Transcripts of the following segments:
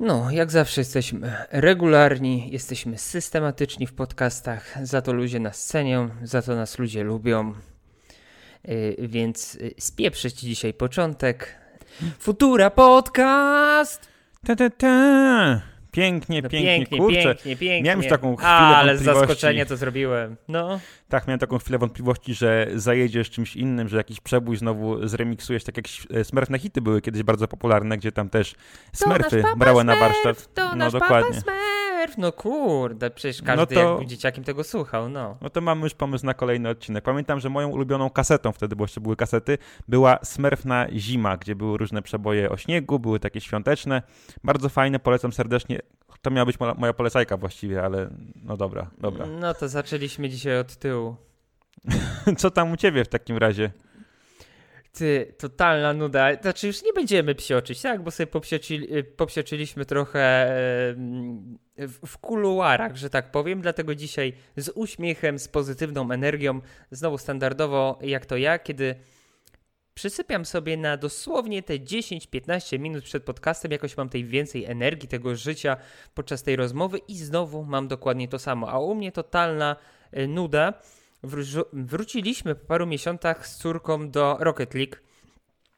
No, jak zawsze jesteśmy regularni, jesteśmy systematyczni w podcastach, za to ludzie nas cenią, za to nas ludzie lubią. Yy, więc yy, spieprzyć dzisiaj początek. Futura Podcast! Ta, ta, ta. Pięknie, No pięknie, pięknie, kurczę. pięknie, pięknie. Miałem już taką chwilę A, ale z wątpliwości. zaskoczenia to zrobiłem. No, Tak, miałem taką chwilę wątpliwości, że zajedziesz czymś innym, że jakiś przebój znowu zremiksujesz, tak jak e, Smurfne hity były kiedyś bardzo popularne, gdzie tam też Smurfy brały na warsztat. To no nasz dokładnie. Papa Smurf! No kurde, przecież każdy No to- jak był dzieciakiem tego słuchał, no. No to mamy już pomysł na kolejny odcinek. Pamiętam, że moją ulubioną kasetą wtedy, bo jeszcze były kasety, była Smurfna Zima, gdzie były różne przeboje o śniegu, były takie świąteczne. Bardzo fajne, polecam serdecznie. To miała być moja polecajka właściwie, ale no dobra, dobra. No to zaczęliśmy dzisiaj od tyłu. Co tam u ciebie w takim razie? Ty, totalna nuda. Znaczy już nie będziemy psioczyć, tak? Bo sobie popsioci, popsioczyliśmy trochę w, kuluarach, że tak powiem. Dlatego dzisiaj z uśmiechem, z pozytywną energią, znowu standardowo jak to ja, kiedy przysypiam sobie na dosłownie te 10-15 minut przed podcastem, jakoś mam tej więcej energii, tego życia podczas tej rozmowy i znowu mam dokładnie to samo. A u mnie totalna e, nuda. Wróciliśmy po paru miesiącach z córką do Rocket League.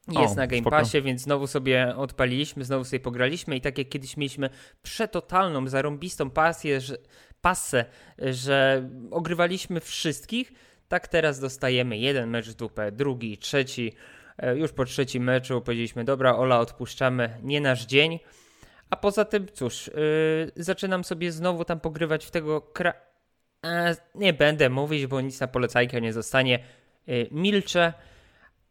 Jest O, na Game spoko. Passie, więc znowu sobie odpaliliśmy, znowu sobie pograliśmy i tak jak kiedyś mieliśmy przetotalną, zarąbistą pasję, że, pasę, że ogrywaliśmy wszystkich, tak teraz dostajemy jeden mecz w dupę, drugi, trzeci. E, Już po trzecim meczu powiedzieliśmy, dobra, Ola, odpuszczamy, nie nasz dzień. A poza tym, cóż, yy, zaczynam sobie znowu tam pogrywać w tego kra... Nie będę mówić, bo nic na polecajkę nie zostanie. Yy, milczę.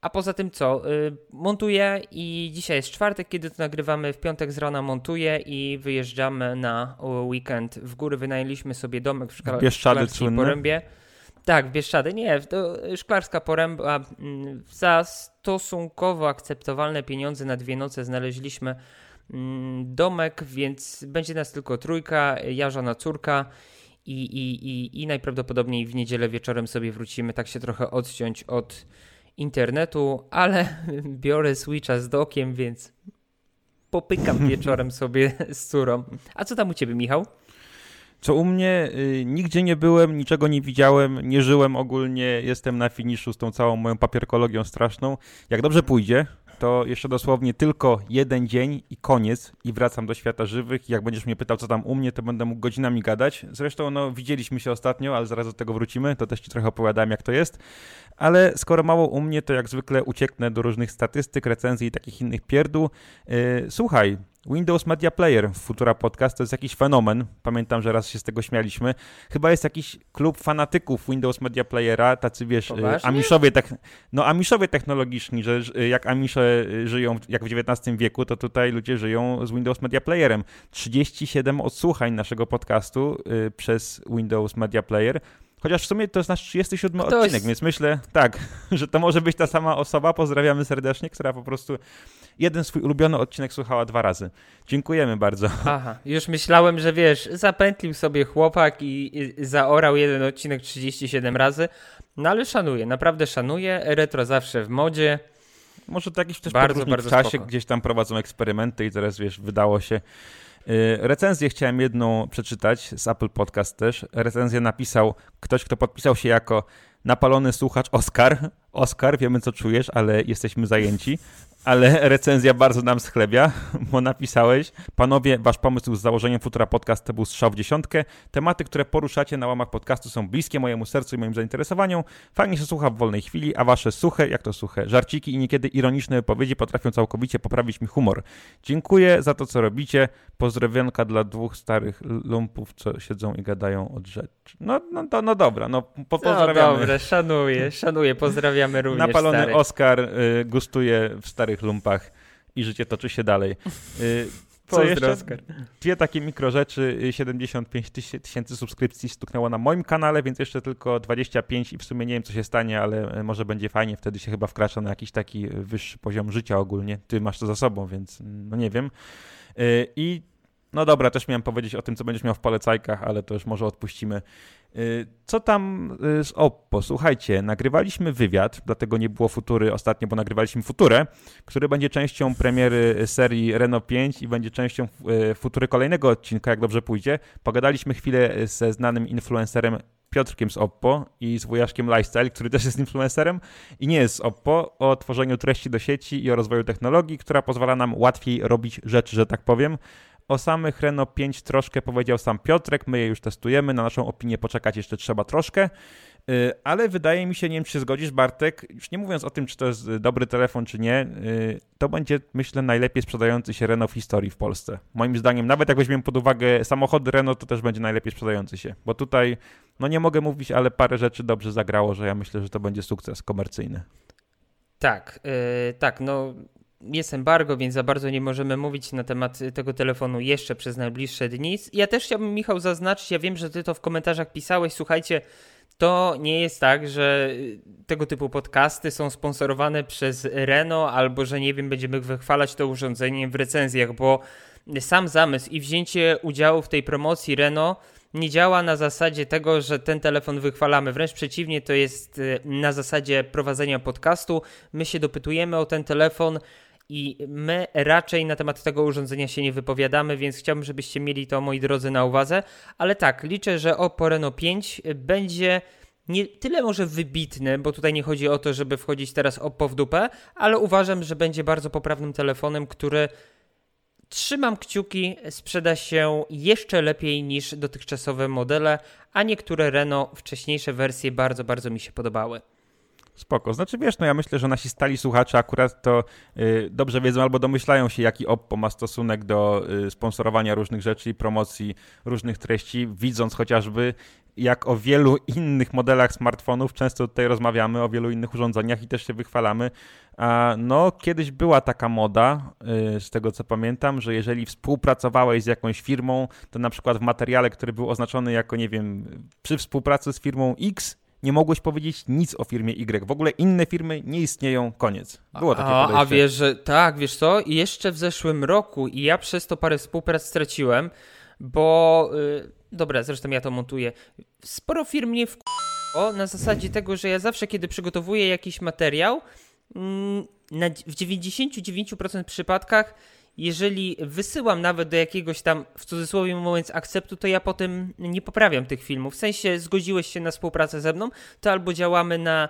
A poza tym co? Yy, montuję i dzisiaj jest czwartek, kiedy to nagrywamy. W piątek z rana montuję i wyjeżdżamy na weekend w góry. Wynajęliśmy sobie domek w, szkla- W Szklarskiej? Porębie. Tak, w Bieszczady. Nie, to Szklarska Poręba. mm, Za stosunkowo akceptowalne pieniądze na dwie noce znaleźliśmy mm, domek, więc będzie nas tylko trójka, ja, żona, córka i, i, i, i najprawdopodobniej w niedzielę wieczorem sobie wrócimy, tak się trochę odciąć od internetu, ale biorę Switcha z dokiem, więc popykam wieczorem sobie z córą. A co tam u ciebie, Michał? Co u mnie, y, nigdzie nie byłem, niczego nie widziałem, nie żyłem ogólnie, jestem na finiszu z tą całą moją papierkologią straszną. Jak dobrze pójdzie, to jeszcze dosłownie tylko jeden dzień i koniec i wracam do świata żywych. Jak będziesz mnie pytał, co tam u mnie, to będę mógł godzinami gadać. Zresztą, no, widzieliśmy się ostatnio, ale zaraz do tego wrócimy, to też ci trochę opowiadałem, jak to jest. Ale skoro mało u mnie, to jak zwykle ucieknę do różnych statystyk, recenzji i takich innych pierdół. Yy, słuchaj, Windows Media Player w Futura Podcast to jest jakiś fenomen. Pamiętam, że raz się z tego śmialiśmy. Chyba jest jakiś klub fanatyków Windows Media Playera, tacy wiesz, y, Poważnie? amiszowie, tak, no amiszowie technologiczni, że jak amisze żyją jak w XIX wieku, to tutaj ludzie żyją z Windows Media Playerem. 37 odsłuchań naszego podcastu y, przez Windows Media Player. Chociaż w sumie to jest nasz 37 Ktoś- odcinek, więc myślę, tak, że to może być ta sama osoba, pozdrawiamy serdecznie, która po prostu jeden swój ulubiony odcinek słuchała dwa razy. Dziękujemy bardzo. Aha, już myślałem, że wiesz, zapętlił sobie chłopak i, i zaorał jeden odcinek 37 razy. No ale szanuję, naprawdę szanuję. Retro zawsze w modzie. Może to jakiś też Bardzo, bardzo w czasie, spoko. gdzieś tam prowadzą eksperymenty i teraz, wiesz, wydało się. Yy, Recenzję chciałem jedną przeczytać z Apple Podcast też. Recenzję napisał ktoś, kto podpisał się jako napalony słuchacz Oskar. Oskar, wiemy co czujesz, ale jesteśmy zajęci. Ale recenzja bardzo nam schlebia, bo napisałeś Panowie, wasz pomysł z założeniem Futura Podcast to był strzał w dziesiątkę. Tematy, które poruszacie na łamach podcastu są bliskie mojemu sercu i moim zainteresowaniom. Fajnie się słucha w wolnej chwili, a wasze suche, jak to suche, żarciki i niekiedy ironiczne wypowiedzi potrafią całkowicie poprawić mi humor. Dziękuję za to, co robicie. Pozdrowionka dla dwóch starych lumpów, co siedzą i gadają od rzeczy. No, no, to, no dobra, no po, No pozdrawiamy. dobre, szanuję, szanuję, pozdrawiamy również Napalony stary. Oskar y, gustuje w starych lumpach i życie toczy się dalej. Y, co Pozdro, jeszcze? Dwie takie mikrorzecie. y, 75 tyś- tysięcy subskrypcji stuknęło na moim kanale, więc jeszcze tylko 25 i w sumie nie wiem, co się stanie, ale y, może będzie fajnie. Wtedy się chyba wkracza na jakiś taki y, wyższy poziom życia ogólnie. Ty masz to za sobą, więc mm, no nie wiem. Y, I No dobra, też miałem powiedzieć o tym, co będziesz miał w polecajkach, ale to już może odpuścimy. Y, co tam y, z Oppo? Słuchajcie, nagrywaliśmy wywiad, dlatego nie było Futury ostatnio, bo nagrywaliśmy Futurę, który będzie częścią premiery serii Renault 5 i będzie częścią y, Futury kolejnego odcinka, jak dobrze pójdzie. Pogadaliśmy chwilę ze znanym influencerem Piotrkiem z Oppo i z wujaszkiem Lifestyle, który też jest influencerem i nie jest z Oppo, o tworzeniu treści do sieci i o rozwoju technologii, która pozwala nam łatwiej robić rzeczy, że tak powiem. O samych Renault 5 troszkę powiedział sam Piotrek, my je już testujemy, na naszą opinię poczekać jeszcze trzeba troszkę, y, ale wydaje mi się, nie wiem czy się zgodzisz Bartek, już nie mówiąc o tym, czy to jest dobry telefon, czy nie, y, to będzie myślę najlepiej sprzedający się Renault w historii w Polsce. Moim zdaniem, nawet jak weźmiemy pod uwagę samochody Renault, to też będzie najlepiej sprzedający się, bo tutaj, no nie mogę mówić, ale parę rzeczy dobrze zagrało, że ja myślę, że to będzie sukces komercyjny. Tak, yy, tak, no jest embargo, więc za bardzo nie możemy mówić na temat tego telefonu jeszcze przez najbliższe dni. Ja też chciałbym, Michał, zaznaczyć, ja wiem, że ty to w komentarzach pisałeś, słuchajcie, to nie jest tak, że tego typu podcasty są sponsorowane przez Renault, albo że nie wiem, będziemy wychwalać to urządzenie w recenzjach, bo sam zamysł i wzięcie udziału w tej promocji Renault nie działa na zasadzie tego, że ten telefon wychwalamy. Wręcz przeciwnie, to jest na zasadzie prowadzenia podcastu. My się dopytujemy o ten telefon i my raczej na temat tego urządzenia się nie wypowiadamy, więc chciałbym, żebyście mieli to, moi drodzy, na uwadze. Ale tak, liczę, że Oppo Reno 5 będzie nie tyle może wybitny, bo tutaj nie chodzi o to, żeby wchodzić teraz Oppo w dupę, ale uważam, że będzie bardzo poprawnym telefonem, który trzymam kciuki, sprzeda się jeszcze lepiej niż dotychczasowe modele, a niektóre Renault wcześniejsze wersje bardzo, bardzo mi się podobały. Spoko. Znaczy wiesz, no ja myślę, że nasi stali słuchacze akurat to y, dobrze wiedzą albo domyślają się, jaki Oppo ma stosunek do y, sponsorowania różnych rzeczy i promocji różnych treści, widząc chociażby jak o wielu innych modelach smartfonów, często tutaj rozmawiamy o wielu innych urządzeniach i też się wychwalamy. A no, kiedyś była taka moda, y, z tego co pamiętam, że jeżeli współpracowałeś z jakąś firmą, to na przykład w materiale, który był oznaczony jako, nie wiem, przy współpracy z firmą X, nie mogłeś powiedzieć nic o firmie Y. W ogóle inne firmy nie istnieją, koniec. Było takie a, a wiesz, że tak, wiesz co, jeszcze w zeszłym roku i ja przez to parę współprac straciłem, bo yy, dobra, zresztą ja to montuję. Sporo firm mnie w na zasadzie tego, że ja zawsze, kiedy przygotowuję jakiś materiał, mm, na, w 99% przypadkach jeżeli wysyłam nawet do jakiegoś tam, w cudzysłowie mówiąc, akceptu, to ja potem nie poprawiam tych filmów. W sensie zgodziłeś się na współpracę ze mną, to albo działamy na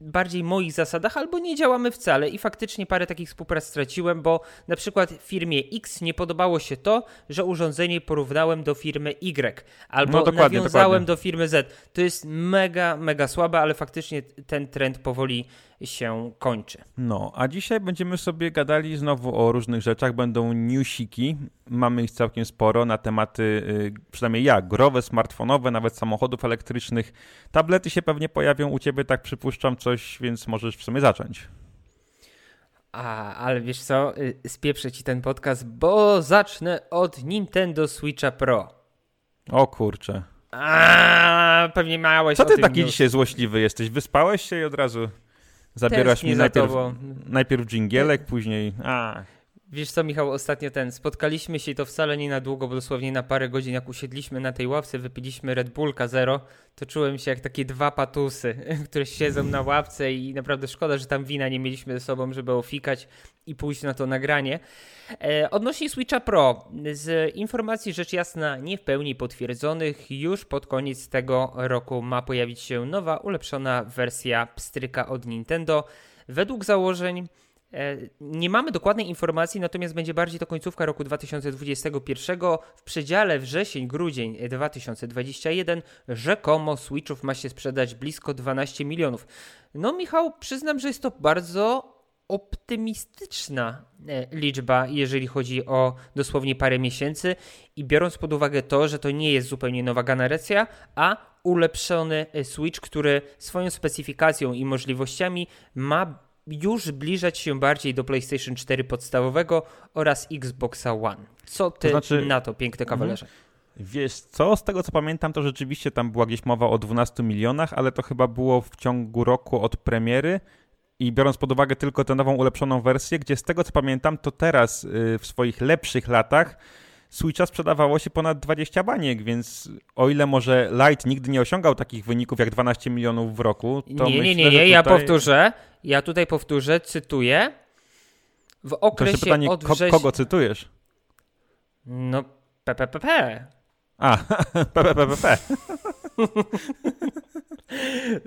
bardziej moich zasadach, albo nie działamy wcale. I faktycznie parę takich współprac straciłem, bo na przykład firmie X nie podobało się to, że urządzenie porównałem do firmy Y, albo no, dokładnie, nawiązałem dokładnie. do firmy Z. To jest mega, mega słabe, ale faktycznie ten trend powoli się kończy. No, a dzisiaj będziemy sobie gadali znowu o różnych rzeczach. Będą newsiki, mamy ich całkiem sporo na tematy, y, przynajmniej ja, growe, smartfonowe, nawet samochodów elektrycznych. Tablety się pewnie pojawią u ciebie, tak przypuszczam coś, więc możesz w sumie zacząć. A, ale wiesz co, y, spieprzę ci ten podcast, bo zacznę od Nintendo Switcha Pro. O kurczę. A, pewnie małeś Co ty taki news. dzisiaj złośliwy jesteś? Wyspałeś się i od razu Zabierasz mi najpierw, najpierw dżingielek, później... Wiesz co, Michał, ostatnio ten, spotkaliśmy się i to wcale nie na długo, bo dosłownie na parę godzin, jak usiedliśmy na tej ławce, wypiliśmy Red Bullka Zero, to czułem się jak takie dwa patusy, które siedzą na ławce i naprawdę szkoda, że tam wina nie mieliśmy ze sobą, żeby ofikać i pójść na to nagranie. E, odnośnie Switcha Pro, z informacji rzecz jasna nie w pełni potwierdzonych, już pod koniec tego roku ma pojawić się nowa, ulepszona wersja pstryka od Nintendo. Według założeń nie mamy dokładnej informacji, natomiast będzie bardziej to końcówka roku 2021. W przedziale wrzesień-grudzień 2021 rzekomo Switchów ma się sprzedać blisko 12 milionów. No, Michał, przyznam, że jest to bardzo optymistyczna e, liczba, jeżeli chodzi o dosłownie parę miesięcy i biorąc pod uwagę to, że to nie jest zupełnie nowa generacja, a ulepszony e, Switch, który swoją specyfikacją i możliwościami ma już zbliżać się bardziej do PlayStation 4 podstawowego oraz Xboxa One. Co ty to znaczy... na to, piękny kawalerze? Mhm. Wiesz co, z tego co pamiętam, to rzeczywiście tam była gdzieś mowa o 12 milionach, ale to chyba było w ciągu roku od premiery i biorąc pod uwagę tylko tę nową ulepszoną wersję, gdzie z tego co pamiętam, to teraz y, w swoich lepszych latach Switcha sprzedawało się ponad 20 baniek, więc o ile może Lite nigdy nie osiągał takich wyników jak 12 milionów w roku, to Nie, myślę, nie, nie, nie, tutaj... ja powtórzę, ja tutaj powtórzę, cytuję, w okresie pytanie, od września... kogo cytujesz? No, PPPP. A, PPPP.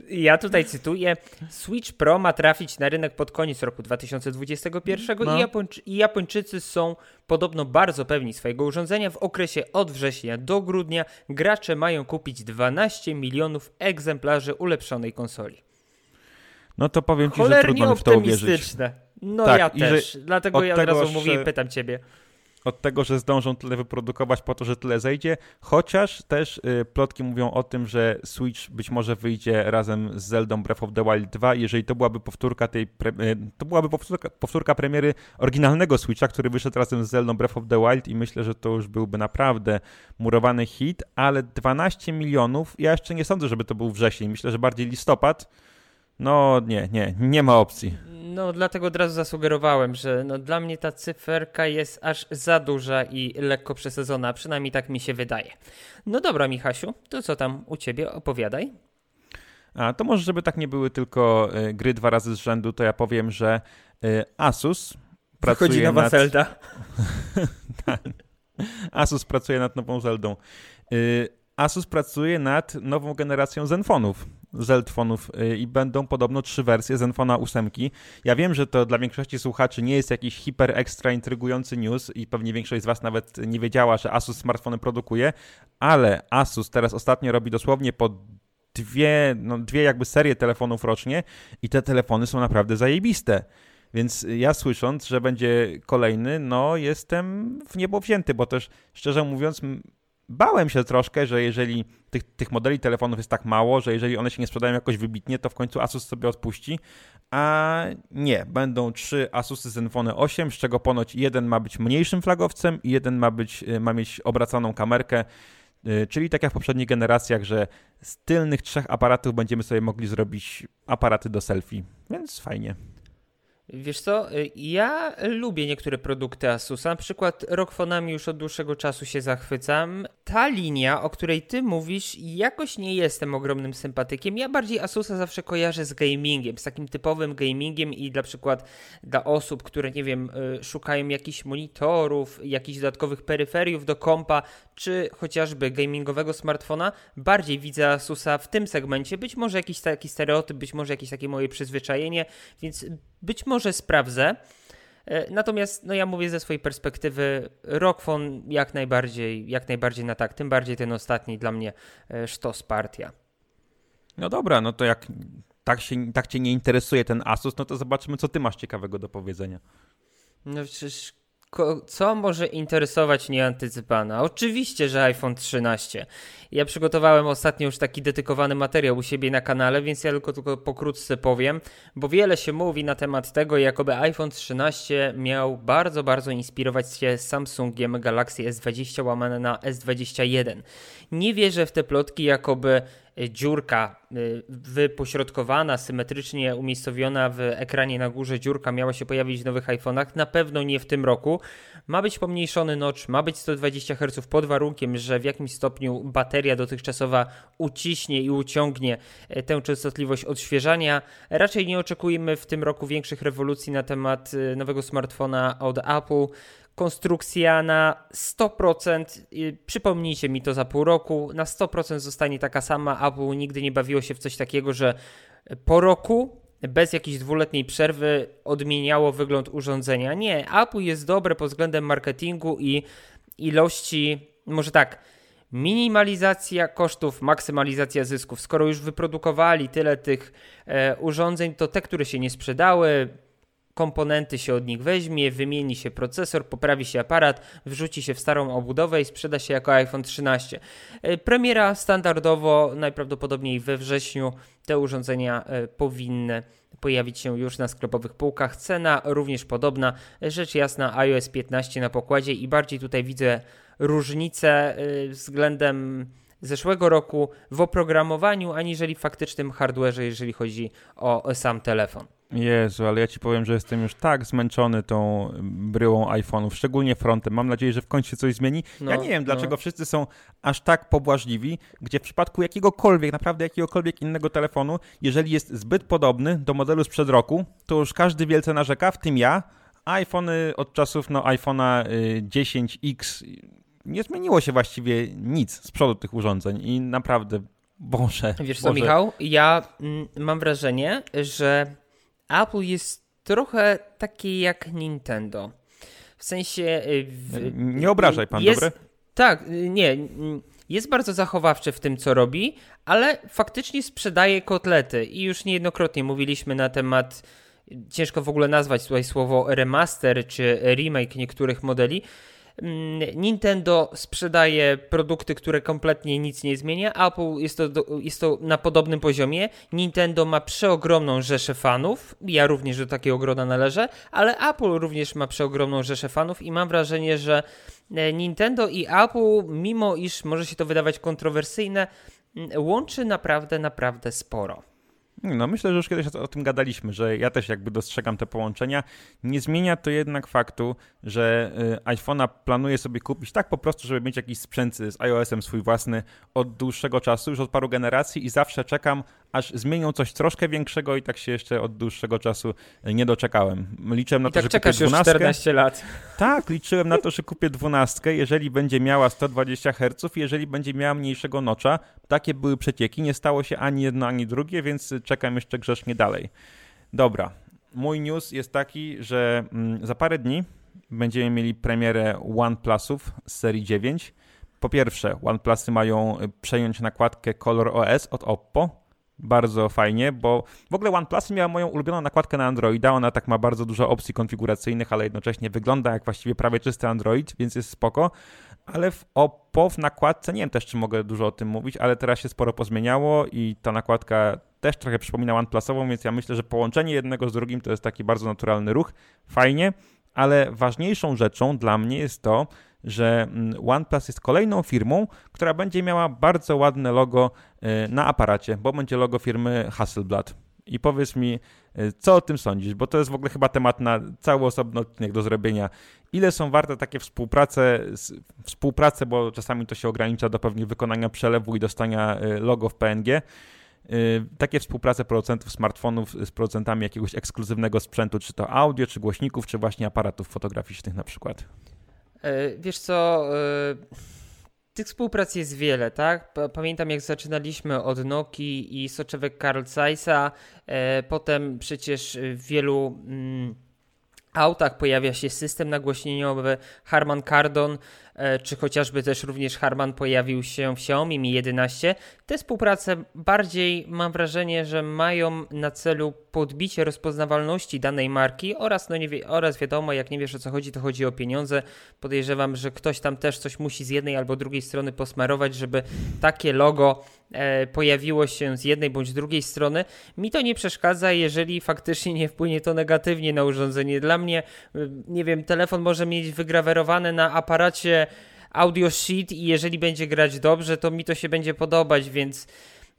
Ja tutaj cytuję: Switch Pro ma trafić na rynek pod koniec roku 2021 No. i, Japończy- i Japończycy są podobno bardzo pewni swojego urządzenia. W okresie od września do grudnia gracze mają kupić 12 milionów egzemplarzy ulepszonej konsoli. No to powiem ci, że Cholernie trudno mi w to uwierzyć. No Tak, ja że też. Dlatego ja od razu mówię że- i pytam ciebie. Od tego, że zdążą tyle wyprodukować po to, że tyle zejdzie, chociaż też y, plotki mówią o tym, że Switch być może wyjdzie razem z Zeldą Breath of the Wild 2, jeżeli to byłaby powtórka tej, pre, y, to byłaby powtórka, powtórka premiery oryginalnego Switcha, który wyszedł razem z Zeldą Breath of the Wild i myślę, że to już byłby naprawdę murowany hit, ale 12 milionów, ja jeszcze nie sądzę, żeby to był wrzesień, myślę, że bardziej listopad, no nie, nie, nie ma opcji. No, dlatego od razu zasugerowałem, że no, dla mnie ta cyferka jest aż za duża i lekko przesadzona, przynajmniej tak mi się wydaje. No dobra, Michasiu, to co tam u ciebie opowiadaj? A to może, żeby tak nie były tylko y, gry dwa razy z rzędu, to ja powiem, że y, Asus pracuje Wychodzi nowa nad... Zelda. Asus pracuje nad nową Zeldą. Y, Asus pracuje nad nową generacją Zenfonów, Zeldfonów y, i będą podobno trzy wersje Zenfona 8. Ja wiem, że to dla większości słuchaczy nie jest jakiś hiper ekstra intrygujący news i pewnie większość z was nawet nie wiedziała, że Asus smartfony produkuje, ale Asus teraz ostatnio robi dosłownie po dwie, no, dwie jakby serie telefonów rocznie i te telefony są naprawdę zajebiste. Więc ja słysząc, że będzie kolejny, no jestem w niebo wzięty, bo też szczerze mówiąc bałem się troszkę, że jeżeli tych, tych modeli telefonów jest tak mało, że jeżeli one się nie sprzedają jakoś wybitnie, to w końcu Asus sobie odpuści. A nie, będą trzy Asusy Zenfone 8, z czego ponoć jeden ma być mniejszym flagowcem i jeden ma, być, y, ma mieć obracaną kamerkę, y, czyli tak jak w poprzednich generacjach, że z tylnych trzech aparatów będziemy sobie mogli zrobić aparaty do selfie, więc fajnie. Wiesz co, y, ja lubię niektóre produkty Asusa, na przykład Rockfonami już od dłuższego czasu się zachwycam. Ta linia, o której ty mówisz, jakoś nie jestem ogromnym sympatykiem. Ja bardziej Asusa zawsze kojarzę z gamingiem, z takim typowym gamingiem i dla przykład dla osób, które nie wiem, y, szukają jakichś monitorów, jakichś dodatkowych peryferiów do kompa, czy chociażby gamingowego smartfona, bardziej widzę Asusa w tym segmencie. Być może jakiś taki stereotyp, być może jakieś takie moje przyzwyczajenie, więc być może sprawdzę. E, Natomiast no ja mówię ze swojej perspektywy, Rockfon jak najbardziej, jak najbardziej na tak, tym bardziej ten ostatni dla mnie e, sztos partia. No dobra, no to jak tak, się, tak cię nie interesuje ten Asus, no to zobaczymy, co ty masz ciekawego do powiedzenia. No przecież co może interesować nieantycypana? Oczywiście, że iPhone 13. Ja przygotowałem ostatnio już taki dedykowany materiał u siebie na kanale, więc ja tylko, tylko pokrótce powiem, bo wiele się mówi na temat tego, jakoby iPhone 13 miał bardzo, bardzo inspirować się Samsungiem Galaxy S20 łamane na S21. Nie wierzę w te plotki, jakoby dziurka y, wypośrodkowana, symetrycznie umiejscowiona w ekranie na górze dziurka miała się pojawić w nowych iPhone'ach. Na pewno nie w tym roku. Ma być pomniejszony notch, ma być 120 Hz pod warunkiem, że w jakimś stopniu bateria dotychczasowa uciśnie i uciągnie e, tę częstotliwość odświeżania. Raczej nie oczekujemy w tym roku większych rewolucji na temat y, nowego smartfona od Apple konstrukcja na 100%, y, przypomnijcie mi to za pół roku, na 100% zostanie taka sama. Apple nigdy nie bawiło się w coś takiego, że po roku bez jakiejś dwuletniej przerwy odmieniało wygląd urządzenia. Nie, Apple jest dobre pod względem marketingu i ilości, może tak, minimalizacja kosztów, maksymalizacja zysków. Skoro już wyprodukowali tyle tych e, urządzeń, to te, które się nie sprzedały, komponenty się od nich weźmie, wymieni się procesor, poprawi się aparat, wrzuci się w starą obudowę i sprzeda się jako iPhone 13. E, Premiera standardowo, najprawdopodobniej we wrześniu, te urządzenia e, powinny pojawić się już na sklepowych półkach. Cena również podobna, rzecz jasna iOS 15 na pokładzie i bardziej tutaj widzę różnicę y, względem zeszłego roku w oprogramowaniu, aniżeli w faktycznym hardwareze, jeżeli chodzi o sam telefon. Jezu, ale ja ci powiem, że jestem już tak zmęczony tą bryłą iPhone'ów, szczególnie frontem. Mam nadzieję, że w końcu się coś zmieni. No, ja nie wiem, dlaczego no. wszyscy są aż tak pobłażliwi, gdzie w przypadku jakiegokolwiek, naprawdę jakiegokolwiek innego telefonu, jeżeli jest zbyt podobny do modelu sprzed roku, to już każdy wielce narzeka, w tym ja. iPhony od czasów no, iPhone'a 10X y, nie zmieniło się właściwie nic z przodu tych urządzeń i naprawdę Boże. Wiesz co, Michał? Ja mm, mam wrażenie, że Apple jest trochę takie jak Nintendo. W sensie. Y, w, nie obrażaj pan, jest, dobre? Tak, y, nie. Jest bardzo zachowawczy w tym, co robi, ale faktycznie sprzedaje kotlety. I już niejednokrotnie mówiliśmy na temat. Ciężko w ogóle nazwać tutaj słowo remaster czy remake niektórych modeli Nintendo sprzedaje produkty, które kompletnie nic nie zmienia. Apple jest to, jest to na podobnym poziomie. Nintendo ma przeogromną rzeszę fanów. Ja również do takiego grona należę, ale Apple również ma przeogromną rzeszę fanów i mam wrażenie, że e, Nintendo i Apple, mimo iż może się to wydawać kontrowersyjne, mm, łączy naprawdę, naprawdę sporo. No myślę, że już kiedyś o tym gadaliśmy, że ja też jakby dostrzegam te połączenia. Nie zmienia to jednak faktu, że y, iPhone'a planuję sobie kupić tak po prostu, żeby mieć jakiś sprzęt z iOS-em swój własny od dłuższego czasu, już od paru generacji i zawsze czekam, aż zmienią coś troszkę większego i tak się jeszcze od dłuższego czasu nie doczekałem. Liczyłem na I to, tak że kupię 12. 14 lat. Tak, liczyłem na to, że kupię 12, jeżeli będzie miała 120 Hz, jeżeli będzie miała mniejszego nocza. Takie były przecieki, nie stało się ani jedno, ani drugie, więc czekam jeszcze grzecznie dalej. Dobra, mój news jest taki, że mm, za parę dni będziemy mieli premierę OnePlusów z serii 9. Po pierwsze, OnePlusy mają przejąć nakładkę Color OS od Oppo, bardzo fajnie, bo w ogóle OnePlus miała moją ulubioną nakładkę na Androida. Ona tak ma bardzo dużo opcji konfiguracyjnych, ale jednocześnie wygląda jak właściwie prawie czysty Android, więc jest spoko. Ale w Oppo w nakładce, nie wiem też czy mogę dużo o tym mówić, ale teraz się sporo pozmieniało i ta nakładka też trochę przypomina OnePlusową, więc ja myślę, że połączenie jednego z drugim to jest taki bardzo naturalny ruch. Fajnie, ale ważniejszą rzeczą dla mnie jest to, że mm, OnePlus jest kolejną firmą, która będzie miała bardzo ładne logo y, na aparacie, bo będzie logo firmy Hasselblad. I powiedz mi, y, co o tym sądzisz, bo to jest w ogóle chyba temat na cały osobny odcinek do zrobienia. Ile są warte takie współprace, współprace, bo czasami to się ogranicza do pewnie wykonania przelewu i dostania y, logo w PNG. Takie współprace producentów smartfonów z producentami jakiegoś ekskluzywnego sprzętu, czy to audio, czy głośników, czy właśnie aparatów fotograficznych na przykład. E, wiesz co, e, tych współprac jest wiele, tak? Pamiętam jak zaczynaliśmy od Nokii i soczewek Carl Zeissa, e, potem przecież w wielu mm, autach pojawia się system nagłośnieniowy Harman Kardon, czy chociażby też również Harman pojawił się w Xiaomi Mi 11. Te współprace bardziej mam wrażenie, że mają na celu podbicie rozpoznawalności danej marki oraz, no nie wie, oraz wiadomo, jak nie wiesz o co chodzi, to chodzi o pieniądze. Podejrzewam, że ktoś tam też coś musi z jednej albo drugiej strony posmarować, żeby takie logo e, pojawiło się z jednej bądź drugiej strony. Mi to nie przeszkadza, jeżeli faktycznie nie wpłynie to negatywnie na urządzenie. Dla mnie, nie wiem, telefon może mieć wygrawerowane na aparacie audio sheet i jeżeli będzie grać dobrze, to mi to się będzie podobać, więc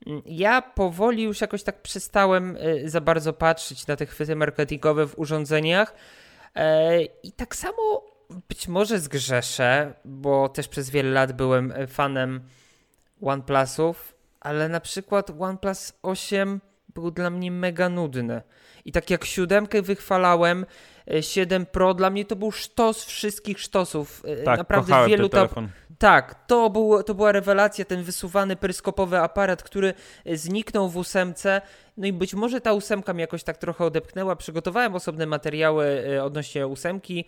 mm, ja powoli już jakoś tak przestałem y, za bardzo patrzeć na te chwyty marketingowe w urządzeniach e, i tak samo być może zgrzeszę, bo też przez wiele lat byłem fanem OnePlusów, ale na przykład OnePlus 8 był dla mnie mega nudny. I tak jak siódemkę wychwalałem, 7 Pro dla mnie to był sztos wszystkich sztosów. E, tak, Naprawdę wielu ten telefon. Tak, to, był, to była rewelacja, ten wysuwany peryskopowy aparat, który e, zniknął w ósemce. No i być może ta ósemka mnie jakoś tak trochę odepchnęła. Przygotowałem osobne materiały e, odnośnie ósemki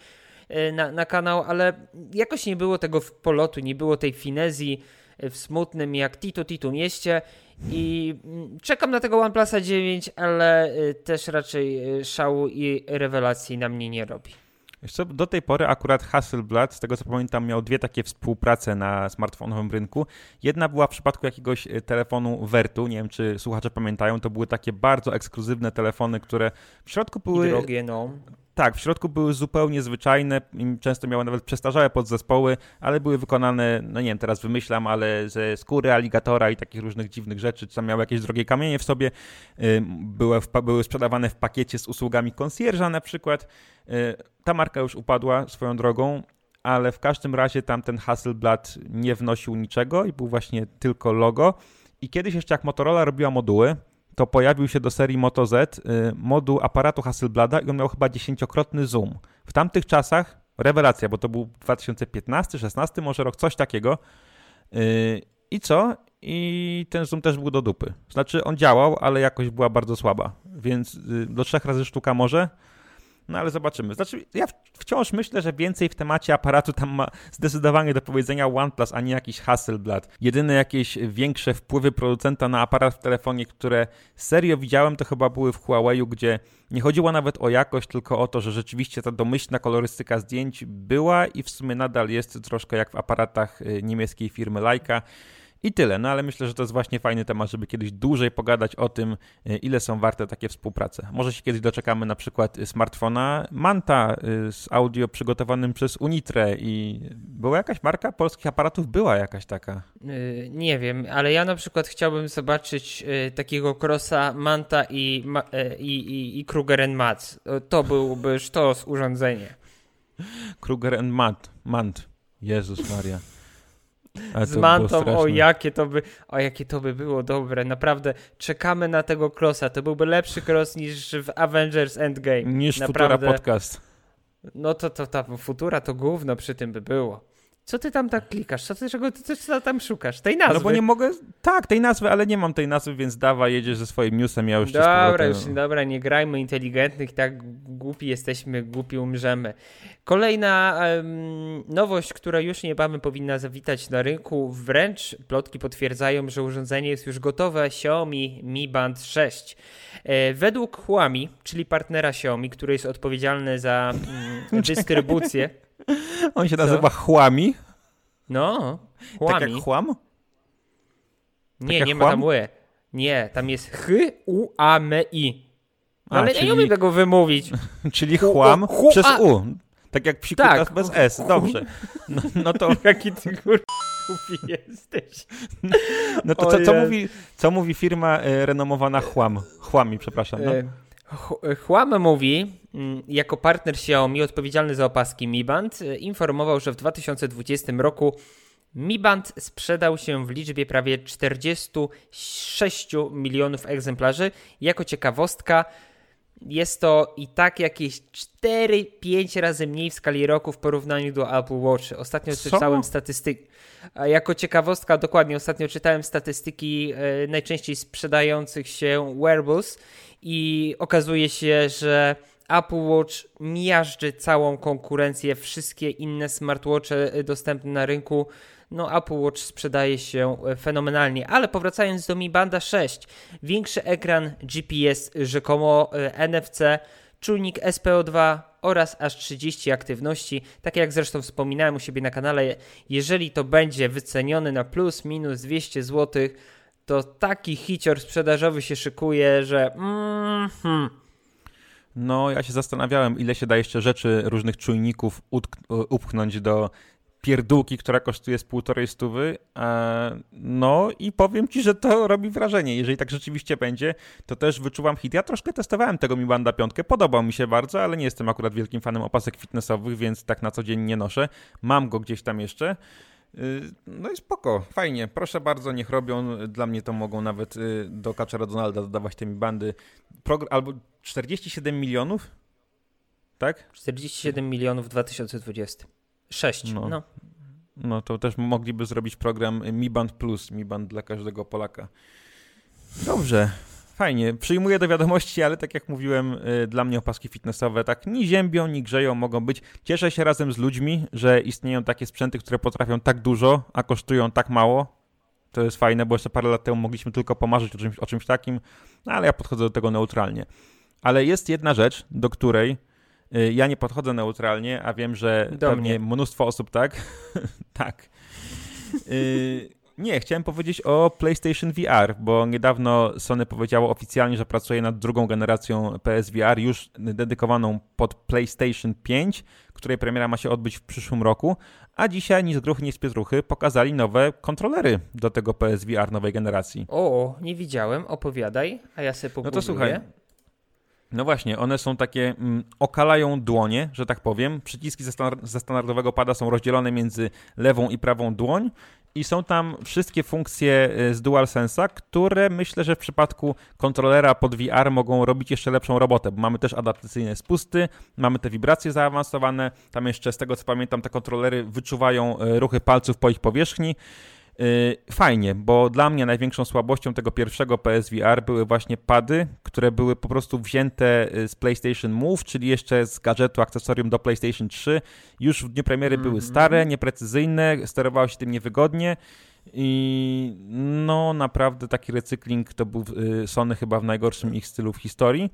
na, na kanał, ale jakoś nie było tego w polotu, nie było tej finezji w smutnym jak Tito Tito mieście i mm, czekam na tego OnePlusa 9, ale y, też raczej y, szału i rewelacji na mnie nie robi. Co, do tej pory akurat Hasselblad, z tego co pamiętam, miał dwie takie współprace na smartfonowym rynku. Jedna była w przypadku jakiegoś y, telefonu Vertu, nie wiem czy słuchacze pamiętają, to były takie bardzo ekskluzywne telefony, które w środku były... I drogie, no tak, w środku były zupełnie zwyczajne, często miały nawet przestarzałe podzespoły, ale były wykonane, no nie wiem, teraz wymyślam, ale ze skóry aligatora i takich różnych dziwnych rzeczy, czy tam miały jakieś drogie kamienie w sobie, były, w, były sprzedawane w pakiecie z usługami concierge'a na przykład. Ta marka już upadła swoją drogą, ale w każdym razie tam ten Hasselblad nie wnosił niczego i był właśnie tylko logo. I kiedyś jeszcze jak Motorola robiła moduły, to pojawił się do serii Moto Z y, moduł aparatu Hasselblada i on miał chyba dziesięciokrotny zoom. W tamtych czasach, rewelacja, bo to był 2015, 16 może rok, coś takiego. Y, I co? I ten zoom też był do dupy. Znaczy on działał, ale jakość była bardzo słaba, więc y, do trzech razy sztuka może, no ale zobaczymy. Znaczy, ja wciąż myślę, że więcej w temacie aparatu tam ma zdecydowanie do powiedzenia OnePlus, a nie jakiś Hasselblad. Jedyne jakieś większe wpływy producenta na aparat w telefonie, które serio widziałem, to chyba były w Huawei'u, gdzie nie chodziło nawet o jakość, tylko o to, że rzeczywiście ta domyślna kolorystyka zdjęć była i w sumie nadal jest troszkę jak w aparatach y, niemieckiej firmy Leica. I tyle, no ale myślę, że to jest właśnie fajny temat, żeby kiedyś dłużej pogadać o tym, e, ile są warte takie współprace. Może się kiedyś doczekamy na przykład smartfona Manta e, z audio przygotowanym przez Unitre i była jakaś marka polskich aparatów? Była jakaś taka. E, nie wiem, ale ja na przykład chciałbym zobaczyć takiego crossa Manta i, i, i, i Kruger Mats. To byłby sztos urządzenie. Kruger Mat, Mant. Jezus Maria z mantą, o jakie, to by, o jakie to by było dobre. Naprawdę czekamy na tego crossa. To byłby lepszy cross niż w Avengers Endgame. Niż Naprawdę. Futura Podcast. No to, to ta Futura to gówno przy tym by było. Co ty tam tak klikasz? Co ty, czego ty, co tam szukasz? Tej nazwy? No bo nie mogę... Tak, tej nazwy, ale nie mam tej nazwy, więc dawa, jedziesz ze swoim newsem, ja już Dobra, już, dobra, nie grajmy inteligentnych, tak głupi jesteśmy, głupi umrzemy. Kolejna um, nowość, która już niebawem powinna zawitać na rynku, wręcz plotki potwierdzają, że urządzenie jest już gotowe, Xiaomi Mi Band 6. E, według Huami, czyli partnera Xiaomi, który jest odpowiedzialny za mm, dystrybucję... On się nazywa Chłami. No, Chłami. Tak jak chłam? Nie, tak nie ma tam łe. Nie, tam jest ch, u, a, m, i. No, ale czyli... nie umiem tego wymówić. czyli chłam przez u. Tak jak psikutas tak. bez s. Dobrze. No, no to... Jaki ty kur... jesteś. No to co, co, mówi, co mówi firma e, renomowana Chłam? Chłami, przepraszam. No? Huawei mówi, mm, jako partner Xiaomi odpowiedzialny za opaski Mi Band, e, informował, że w 2020 roku Mi Band sprzedał się w liczbie prawie 46 milionów egzemplarzy. Jako ciekawostka, jest to i tak jakieś 4-5 razy mniej w skali roku w porównaniu do Apple Watch. Ostatnio Co? czytałem statystyki. Jako ciekawostka, dokładnie, ostatnio czytałem statystyki e, najczęściej sprzedających się wearables i okazuje się, że Apple Watch miażdży całą konkurencję, wszystkie inne smartwatche e, dostępne na rynku. No, Apple Watch sprzedaje się e, fenomenalnie, ale powracając do Mi Banda 6, większy ekran GPS, rzekomo e, NFC, czujnik SPO2 oraz aż 30 aktywności. Tak jak zresztą wspominałem u siebie na kanale, jeżeli to będzie wycenione na plus minus 200 zł, to taki hicior sprzedażowy się szykuje, że mm, hmm. No, ja się zastanawiałem, ile się da jeszcze rzeczy, różnych czujników upchnąć do pierdółki, która kosztuje z półtorej stówy. No i powiem ci, że to robi wrażenie. Jeżeli tak rzeczywiście będzie, to też wyczuwam hit. Ja troszkę testowałem tego Mi Banda 5, podobał mi się bardzo, ale nie jestem akurat wielkim fanem opasek fitnessowych, więc tak na co dzień nie noszę. Mam go gdzieś tam jeszcze. Y, no i spoko, fajnie. Proszę bardzo, niech robią. Dla mnie to mogą nawet y, do Kaczera Donalda dodawać te mi bandy. Progr albo 47 milionów? Tak? 47 milionów w 2020. 6. No. no. No to też mogliby zrobić program Mi Band Plus, Mi Band dla każdego Polaka. Dobrze, fajnie. Przyjmuję do wiadomości, ale tak jak mówiłem, y, dla mnie opaski fitnessowe tak ni ziębią, ni grzeją mogą być. Cieszę się razem z ludźmi, że istnieją takie sprzęty, które potrafią tak dużo, a kosztują tak mało. To jest fajne, bo jeszcze parę lat temu mogliśmy tylko pomarzyć o czymś, o czymś takim, no ale ja podchodzę do tego neutralnie. Ale jest jedna rzecz, do której ja nie podchodzę neutralnie, a wiem, że do pewnie mnie. mnóstwo osób tak. tak. Y, Nie, chciałem powiedzieć o PlayStation VR, bo niedawno Sony powiedziało oficjalnie, że pracuje nad drugą generacją PSVR, już dedykowaną pod PlayStation 5, której premiera ma się odbyć w przyszłym roku, a dzisiaj nic gruchy, nic pietruchy pokazali nowe kontrolery do tego PSVR nowej generacji. O, nie widziałem, opowiadaj, a ja sobie No to słuchaj, no właśnie, one są takie, mm, okalają dłonie, że tak powiem. Przyciski ze, ze standardowego pada są rozdzielone między lewą i prawą dłoń i są tam wszystkie funkcje y, z DualSense'a, które myślę, że w przypadku kontrolera pod VR mogą robić jeszcze lepszą robotę, bo mamy też adaptacyjne spusty, mamy te wibracje zaawansowane, tam jeszcze z tego co pamiętam te kontrolery wyczuwają y, ruchy palców po ich powierzchni, fajnie, bo dla mnie największą słabością tego pierwszego PSVR były właśnie pady, które były po prostu wzięte y, z PlayStation Move, czyli jeszcze z gadżetu, akcesorium do PlayStation 3. Już w dniu premiery mm -hmm. były mhm. stare, nieprecyzyjne, sterowało się tym niewygodnie. I no naprawdę taki recykling to był y, Sony chyba w najgorszym ich stylu w historii.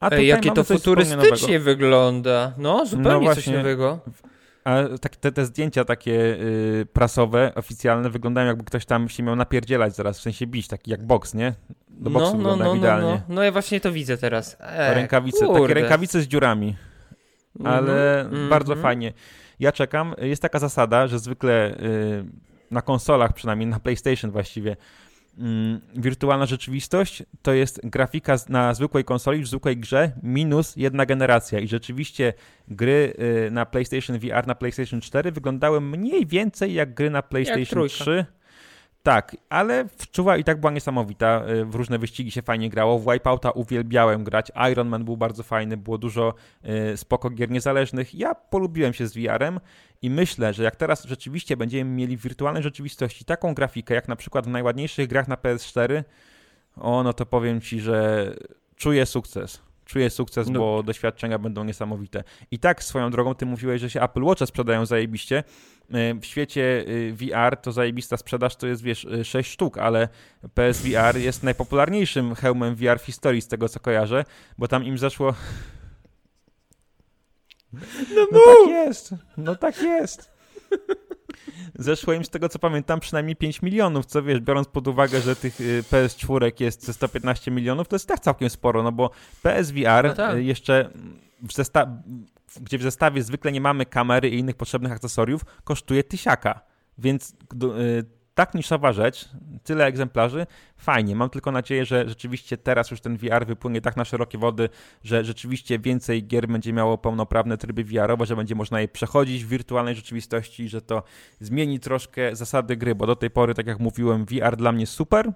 A Ej, jakie to futurystycznie wygląda. No, zupełnie no coś nowego. A tak, te, te zdjęcia takie y, prasowe, oficjalne wyglądają jakby ktoś tam się miał napierdzielać zaraz, w sensie bić, taki jak boks, nie? Do boksu no, no, wygląda no, no, idealnie. No, no, ja właśnie to widzę teraz. E, rękawice, kurde. takie rękawice z dziurami. Ale mm -hmm. bardzo fajnie. Ja czekam. Jest taka zasada, że zwykle y, na konsolach, przynajmniej na PlayStation właściwie, Mm, wirtualna rzeczywistość to jest grafika na zwykłej konsoli, w zwykłej grze minus jedna generacja. I rzeczywiście gry y, na PlayStation VR, na PlayStation 4 wyglądały mniej więcej jak gry na PlayStation 3 tak, ale wczuwa i tak była niesamowita. Y, w różne wyścigi się fajnie grało. W Wipeouta uwielbiałem grać. Iron Man był bardzo fajny, było dużo y, spoko gier niezależnych. Ja polubiłem się z VR-em i myślę, że jak teraz rzeczywiście będziemy mieli w wirtualnej rzeczywistości taką grafikę, jak na przykład w najładniejszych grach na PS4, o, no to powiem Ci, że czuję sukces czuję sukces, no. bo doświadczenia będą niesamowite. I tak swoją drogą, ty mówiłeś, że się Apple Watch sprzedają zajebiście. E, w świecie e, VR to zajebista sprzedaż to jest, wiesz, 6 e, sztuk, ale PSVR jest najpopularniejszym hełmem VR w historii, z tego co kojarzę, bo tam im zeszło... No, no tak jest, no tak jest. Zeszło im z tego co pamiętam przynajmniej 5 milionów, co wiesz, biorąc pod uwagę, że tych PS4 jest 115 milionów, to jest tak całkiem sporo, no bo PSVR no tak. jeszcze w zesta gdzie w zestawie zwykle nie mamy kamery i innych potrzebnych akcesoriów, kosztuje tysiaka. Więc y, tak niszowa rzecz, tyle egzemplarzy, fajnie. Mam tylko nadzieję, że rzeczywiście teraz już ten VR wypłynie tak na szerokie wody, że rzeczywiście więcej gier będzie miało pełnoprawne tryby VR-owe, że będzie można je przechodzić w wirtualnej rzeczywistości, że to zmieni troszkę zasady gry, bo do tej pory, tak jak mówiłem, VR dla mnie super,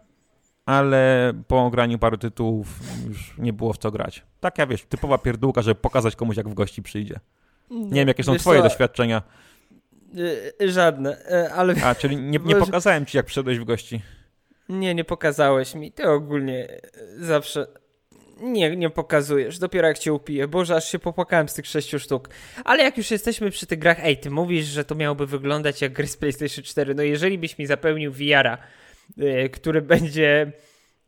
ale po graniu paru tytułów już nie było w co grać. Taka, wiesz, typowa pierdółka, żeby pokazać komuś, jak w gości przyjdzie. Nie wiem, jakie są twoje co? doświadczenia. Y, żadne, y, ale... A, czyli nie, nie pokazałem ci, jak przyszedłeś w gości. Nie, nie pokazałeś mi. Ty ogólnie zawsze... Nie, nie pokazujesz. Dopiero jak cię upiję. Boże, aż się popłakałem z tych sześciu sztuk. Ale jak już jesteśmy przy tych grach, ej, ty mówisz, że to miałoby wyglądać jak gry z PlayStation 4. No jeżeli byś mi zapełnił VR-a Y, który będzie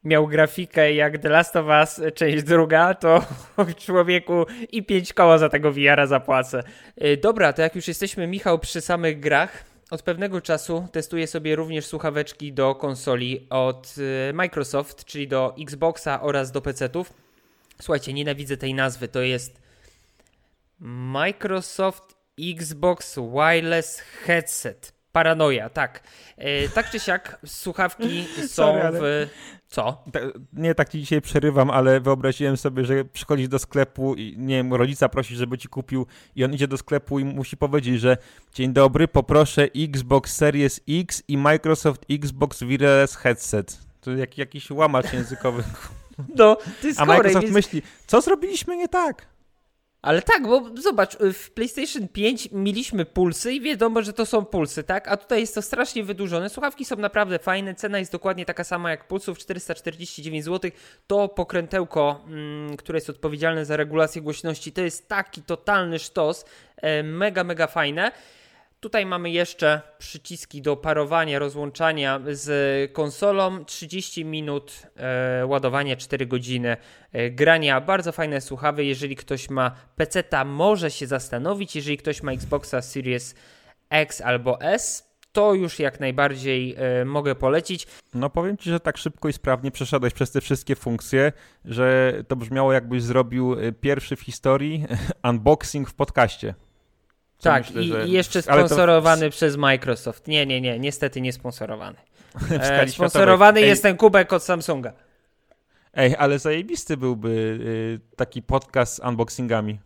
miał grafikę jak The Last of Us, część druga, to człowieku i pięć koła za tego VR-a zapłacę. Y, dobra, to jak już jesteśmy, Michał, przy samych grach, od pewnego czasu testuję sobie również słuchaweczki do konsoli od y, Microsoft, czyli do Xboxa oraz do PC-ów. Słuchajcie, nienawidzę tej nazwy, to jest Microsoft Xbox Wireless Headset. Paranoja, tak. E, tak czy siak, słuchawki są Sorry, ale... w. Co? nie tak ci dzisiaj przerywam, ale wyobraziłem sobie, że przychodzisz do sklepu i nie wiem, rodzica prosi, żeby ci kupił i on idzie do sklepu i musi powiedzieć, że dzień dobry, poproszę Xbox Series X i Microsoft Xbox Wireless Headset. To jak, jakiś łamacz językowy. No, jest A Microsoft więc... myśli, co zrobiliśmy nie tak? Ale tak, bo zobacz, w PlayStation 5 mieliśmy pulsy i wiadomo, że to są pulsy, tak? A tutaj jest to strasznie wydłużone. Słuchawki są naprawdę fajne, cena jest dokładnie taka sama jak pulsów, 449 zł. To pokrętełko, mm, które jest odpowiedzialne za regulację głośności, to jest taki totalny sztos, e, mega, mega fajne. Tutaj mamy jeszcze przyciski do parowania, rozłączania z konsolą, 30 minut e, ładowania, 4 godziny e, grania. Bardzo fajne słuchawy. Jeżeli ktoś ma PC, może się zastanowić. Jeżeli ktoś ma Xboxa Series X albo S, to już jak najbardziej e, mogę polecić. No powiem Ci, że tak szybko i sprawnie przeszedłeś przez te wszystkie funkcje, że to brzmiało jakbyś zrobił e, pierwszy w historii unboxing w podcaście. Tak, myślę, i, że... jeszcze sponsorowany to... przez Microsoft. Nie, nie, nie, niestety nie sponsorowany. E, sponsorowany jest ten kubek od Samsunga. Ej, ale zajebisty byłby y, taki podcast z unboxingami.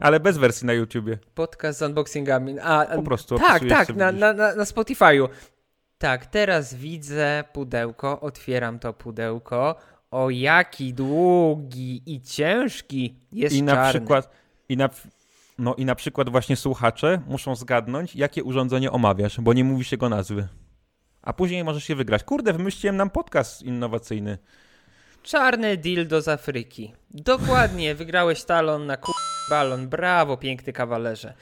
Ale bez wersji na YouTubie. Podcast z unboxingami. A, po prostu. Tak, tak, na, na, na Spotify'u. Tak, teraz widzę pudełko, otwieram to pudełko. O jaki długi i ciężki jest I na czarny. przykład i na, no i na przykład właśnie słuchacze muszą zgadnąć, jakie urządzenie omawiasz, bo nie mówi się go nazwy. A później możesz się wygrać. Kurde, wymyśliłem nam podcast innowacyjny. Czarny dildo z Afryki. Dokładnie, wygrałeś talon na balon. Brawo, piękny kawalerze.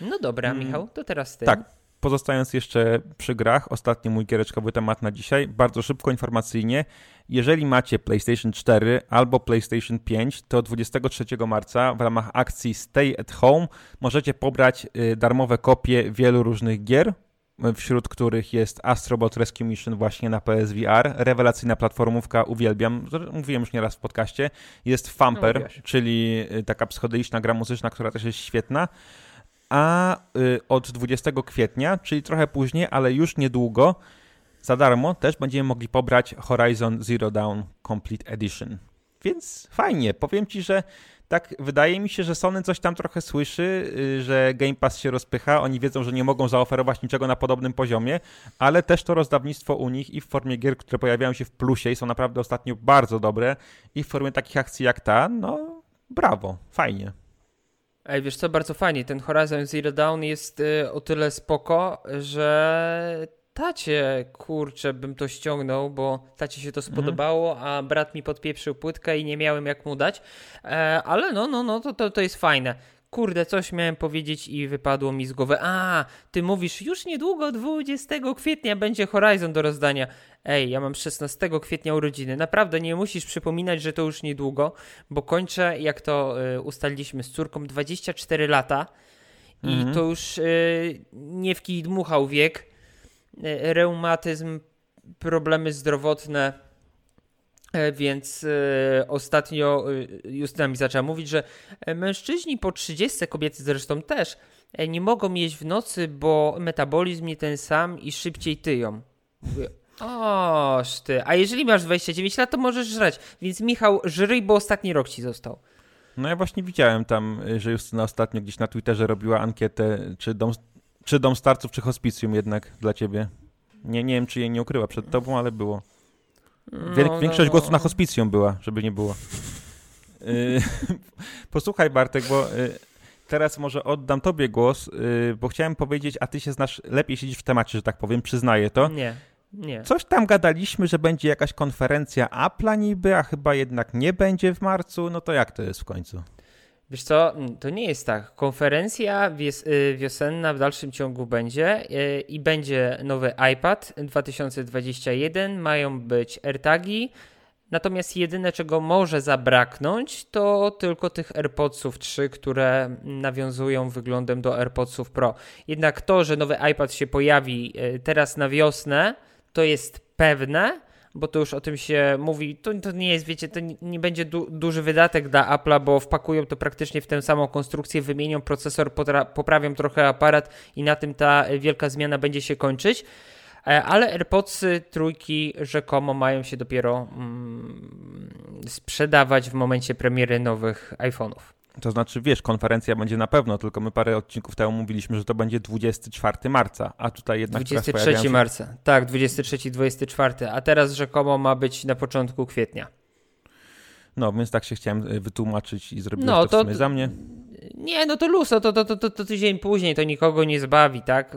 No dobra, mm. Michał, to teraz ty. Tak, pozostając jeszcze przy grach, ostatni mój giereczkowy temat na dzisiaj, bardzo szybko informacyjnie. Jeżeli macie PlayStation 4 albo PlayStation 5, to 23 marca w ramach akcji Stay at Home możecie pobrać y, darmowe kopie wielu różnych gier, wśród których jest Astrobot Rescue Mission właśnie na PSVR. Rewelacyjna platformówka, uwielbiam. Mówiłem już nieraz w podcaście. Jest Famper, no, czyli y, taka psychodeliczna gra muzyczna, która też jest świetna. A y, od 20 kwietnia, czyli trochę później, ale już niedługo, za darmo też będziemy mogli pobrać Horizon Zero Dawn Complete Edition. Więc fajnie. Powiem ci, że tak wydaje mi się, że Sony coś tam trochę słyszy, y, że Game Pass się rozpycha, oni wiedzą, że nie mogą zaoferować niczego na podobnym poziomie, ale też to rozdawnictwo u nich i w formie gier, które pojawiają się w plusie i są naprawdę ostatnio bardzo dobre i w formie takich akcji jak ta, no brawo, fajnie. Ej, wiesz co, bardzo fajnie, ten Horizon Zero Dawn jest y, o tyle spoko, że tacie, kurczę, bym to ściągnął, bo tacie się to mhm. spodobało, mhm. a brat mi podpieprzył płytkę i nie miałem jak mu dać. E, ale no, no, no, to, to, to jest fajne. Kurde, coś miałem powiedzieć i wypadło mi z głowy. A, ty mówisz, już niedługo, 20 kwietnia będzie Horizon do rozdania. Ej, ja mam 16 kwietnia urodziny. Naprawdę nie musisz przypominać, że to już niedługo, bo kończę, jak to y, ustaliliśmy z córką, 24 lata. I mhm. to już y, nie w kij dmuchał wiek E, reumatyzm, problemy zdrowotne. E, więc e, ostatnio Justyna mi zaczęła mówić, że mężczyźni po 30, kobiety zresztą też, nie mogą jeść w nocy, bo metabolizm nie ten sam i szybciej tyją. Mówię, Oż ty, a jeżeli masz 29 lat, to możesz żreć. Więc Michał, żryj, bo ostatni rok ci został. No ja właśnie widziałem tam, że Justyna ostatnio gdzieś na Twitterze robiła ankietę, czy dom czy Dom Starców, czy Hospicjum jednak dla ciebie? Nie, nie wiem, czy jej nie ukryła przed tobą, ale było. No, większość no, głosów na Hospicjum była, żeby nie było. Y, posłuchaj Bartek, bo y, teraz może oddam tobie głos, y, bo chciałem powiedzieć, a ty się znasz, lepiej siedzisz w temacie, że tak powiem, przyznaję to. Nie. Nie. Coś tam gadaliśmy, że będzie jakaś konferencja Apple'a niby, a chyba jednak nie będzie w marcu. No to jak to jest w końcu? Wiesz co, to nie jest tak. Konferencja wies y, wiosenna w dalszym ciągu będzie yy, i będzie nowy iPad 2021, mają być AirTagi, natomiast jedyne czego może zabraknąć to tylko tych AirPodsów 3, które nawiązują wyglądem do AirPodsów Pro. Jednak to, że nowy iPad się pojawi yy, teraz na wiosnę, to jest pewne, bo to już o tym się mówi. To, to nie jest, wiecie, to nie, nie będzie du duży wydatek dla Apple'a, bo wpakują to praktycznie w tę samą konstrukcję, wymienią procesor, poprawią trochę aparat i na tym ta wielka zmiana będzie się kończyć. E, ale AirPodsy trójki rzekomo mają się dopiero mm, sprzedawać w momencie premiery nowych iPhone'ów. To znaczy, wiesz, konferencja będzie na pewno, tylko my parę odcinków temu mówiliśmy, że to będzie 24 marca, a tutaj jednak 23 się... marca, tak, 23-24, a teraz rzekomo ma być na początku kwietnia. No, więc tak się chciałem y, wytłumaczyć i zrobiłem no, to, to w sumie za mnie. Nie, no to luz, to, to, to, to, to tydzień później to nikogo nie zbawi, tak?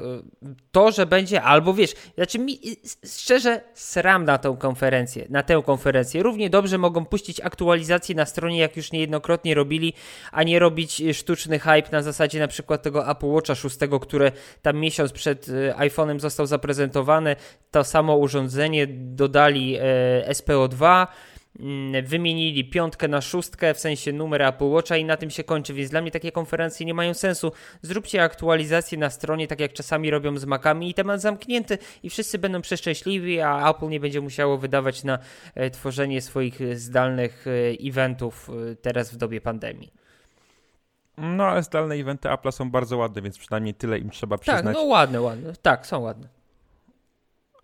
To, że będzie, albo wiesz, znaczy mi szczerze sram na tą konferencję, na tę konferencję. Równie dobrze mogą puścić aktualizacje na stronie, jak już niejednokrotnie robili, a nie robić sztuczny hype na zasadzie na przykład tego Apple Watcha 6, które tam miesiąc przed y, iPhone'em został zaprezentowany. To samo urządzenie dodali e, SPO2 mm, wymienili piątkę na szóstkę, w sensie numer Apple Watcha i na tym się kończy, więc dla mnie takie konferencje nie mają sensu. Zróbcie aktualizację na stronie, tak jak czasami robią z Macami i temat zamknięty i wszyscy będą przeszczęśliwi, a Apple nie będzie musiało wydawać na e, tworzenie swoich zdalnych e, eventów e, teraz w dobie pandemii. No, ale zdalne eventy Apple są bardzo ładne, więc przynajmniej tyle im trzeba tak, przyznać. Tak, no ładne, ładne. Tak, są ładne.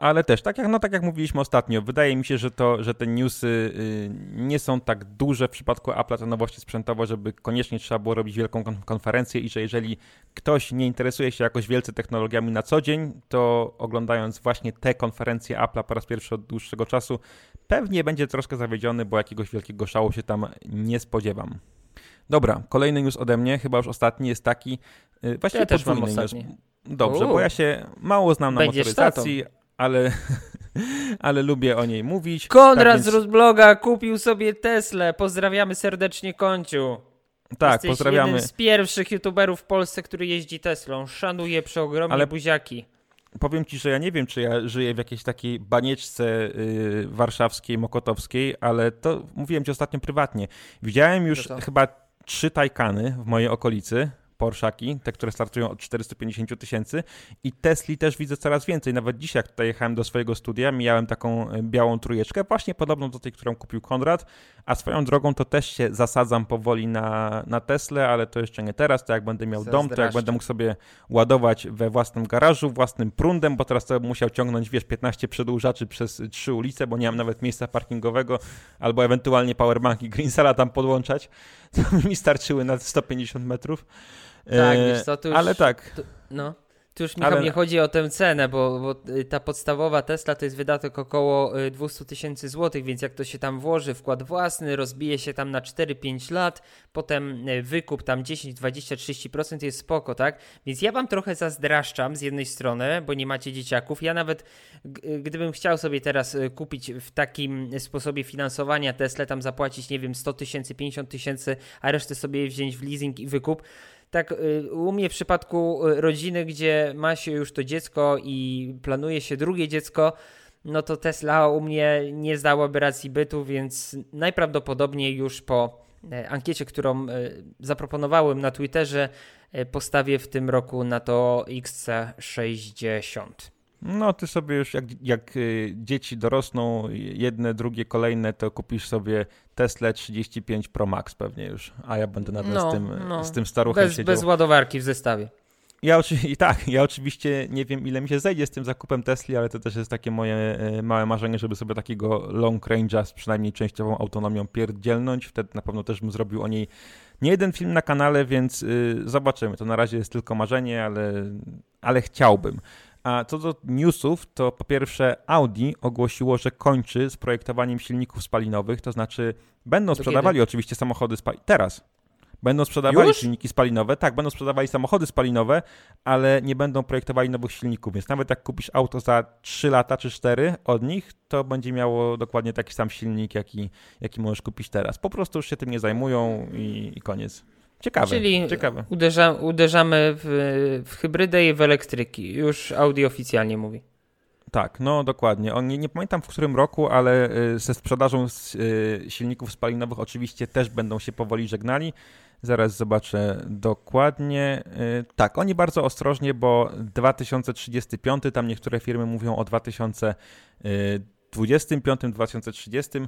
Ale też, tak jak, no, tak jak mówiliśmy ostatnio, wydaje mi się, że, to, że te newsy y, nie są tak duże w przypadku Apple, te nowości sprzętowe, żeby koniecznie trzeba było robić wielką konferencję i że jeżeli ktoś nie interesuje się jakoś wielce technologiami na co dzień, to oglądając właśnie te konferencje Apple'a po raz pierwszy od dłuższego czasu, pewnie będzie troszkę zawiedziony, bo jakiegoś wielkiego szału się tam nie spodziewam. Dobra, kolejny news ode mnie, chyba już ostatni, jest taki, y, właściwie ja też mam ostatni. News. Dobrze, bo ja się mało znam na Będziesz motoryzacji, ale, ale lubię o niej mówić. Konrad tak więc... z Rozbloga kupił sobie Tesla. Pozdrawiamy serdecznie Konciu. Tak, Jesteś pozdrawiamy. jeden z pierwszych youtuberów w Polsce, który jeździ Teslą. Szanuję przeogromnie ale... buziaki powiem ci, że ja nie wiem, czy ja żyję w jakiejś takiej banieczce yy, warszawskiej, mokotowskiej, ale to mówiłem ci ostatnio prywatnie. Widziałem już chyba trzy Tajkany w mojej okolicy, Porszaki, te, które startują od 450 tysięcy. I Tesli też widzę coraz więcej. Nawet dzisiaj, jak tutaj jechałem do swojego studia, mijałem taką e, białą trójeczkę, właśnie podobną do tej, którą kupił Konrad, a swoją drogą to też się zasadzam powoli na, na ale to jeszcze nie teraz, to jak będę miał dom, to jak będę mógł sobie ładować we własnym garażu, własnym prądem, bo teraz to bym musiał ciągnąć, wiesz, 15 przedłużaczy przez trzy ulice, bo nie mam nawet miejsca parkingowego, albo ewentualnie powerbanki Greensala tam podłączać, to mi starczyły na 150 metrów. Tak, e, wiesz co, to już, Ale tak. To, no. Tu już Michał Ale... nie chodzi o tę cenę, bo, bo, y, ta podstawowa Tesla to jest wydatek około 200 y, tysięcy złotych, więc jak to się tam włoży, wkład własny, rozbije się tam na 4-5 lat, potem y, wykup tam 10, 20, 30% jest spoko, tak? Więc ja wam trochę zazdraszczam z jednej strony, bo nie macie dzieciaków. Ja nawet gdybym chciał sobie teraz kupić w takim sposobie finansowania Tesla, tam zapłacić, nie wiem, 100 tysięcy, 50 tysięcy, a resztę sobie wziąć w leasing i wykup, tak y, u mnie w przypadku y, rodziny, gdzie ma się już to dziecko i planuje się drugie dziecko, no to Tesla u mnie nie zdałaby racji bytu, więc najprawdopodobniej już po e, ankiecie, którą e, zaproponowałem na Twitterze, e, postawię w tym roku na to XC60. No, ty sobie już, jak, jak y, dzieci dorosną, jedne, drugie, kolejne, to kupisz sobie Tesla 35 Pro Max pewnie już, a ja będę nadal no, z, tym, no. z tym staruchem bez, siedział. Bez ładowarki w zestawie. Ja i tak, ja oczywiście nie wiem, ile mi się zejdzie z tym zakupem Tesli, ale to też jest takie moje e, małe marzenie, żeby sobie takiego long range'a z przynajmniej częściową autonomią pierdzielnąć. Wtedy na pewno też bym zrobił o niej nie jeden film na kanale, więc y, zobaczymy. To na razie jest tylko marzenie, ale, ale chciałbym. A co do newsów, to po pierwsze Audi ogłosiło, że kończy z projektowaniem silników spalinowych, to znaczy będą sprzedawali kiedy? oczywiście samochody spalinowe. Teraz. Będą sprzedawali Już? silniki spalinowe, tak, będą sprzedawali samochody spalinowe, ale nie będą projektowali nowych silników, więc nawet jak kupisz auto za 3 lata czy 4 od nich, to będzie miało dokładnie taki sam silnik, jaki, jaki możesz kupić teraz. Po prostu już się tym nie zajmują i, i koniec. Ciekawe. Czyli ciekawe. Uderza, uderzamy w, w hybrydę i w elektryki. Już Audi oficjalnie mówi. Tak, no dokładnie. On, nie, nie, pamiętam w którym roku, ale y, ze sprzedażą y, silników spalinowych oczywiście też będą się powoli żegnali. Zaraz zobaczę dokładnie. Y, tak, oni bardzo ostrożnie, bo 2035, tam niektóre firmy mówią o 2025, 2030.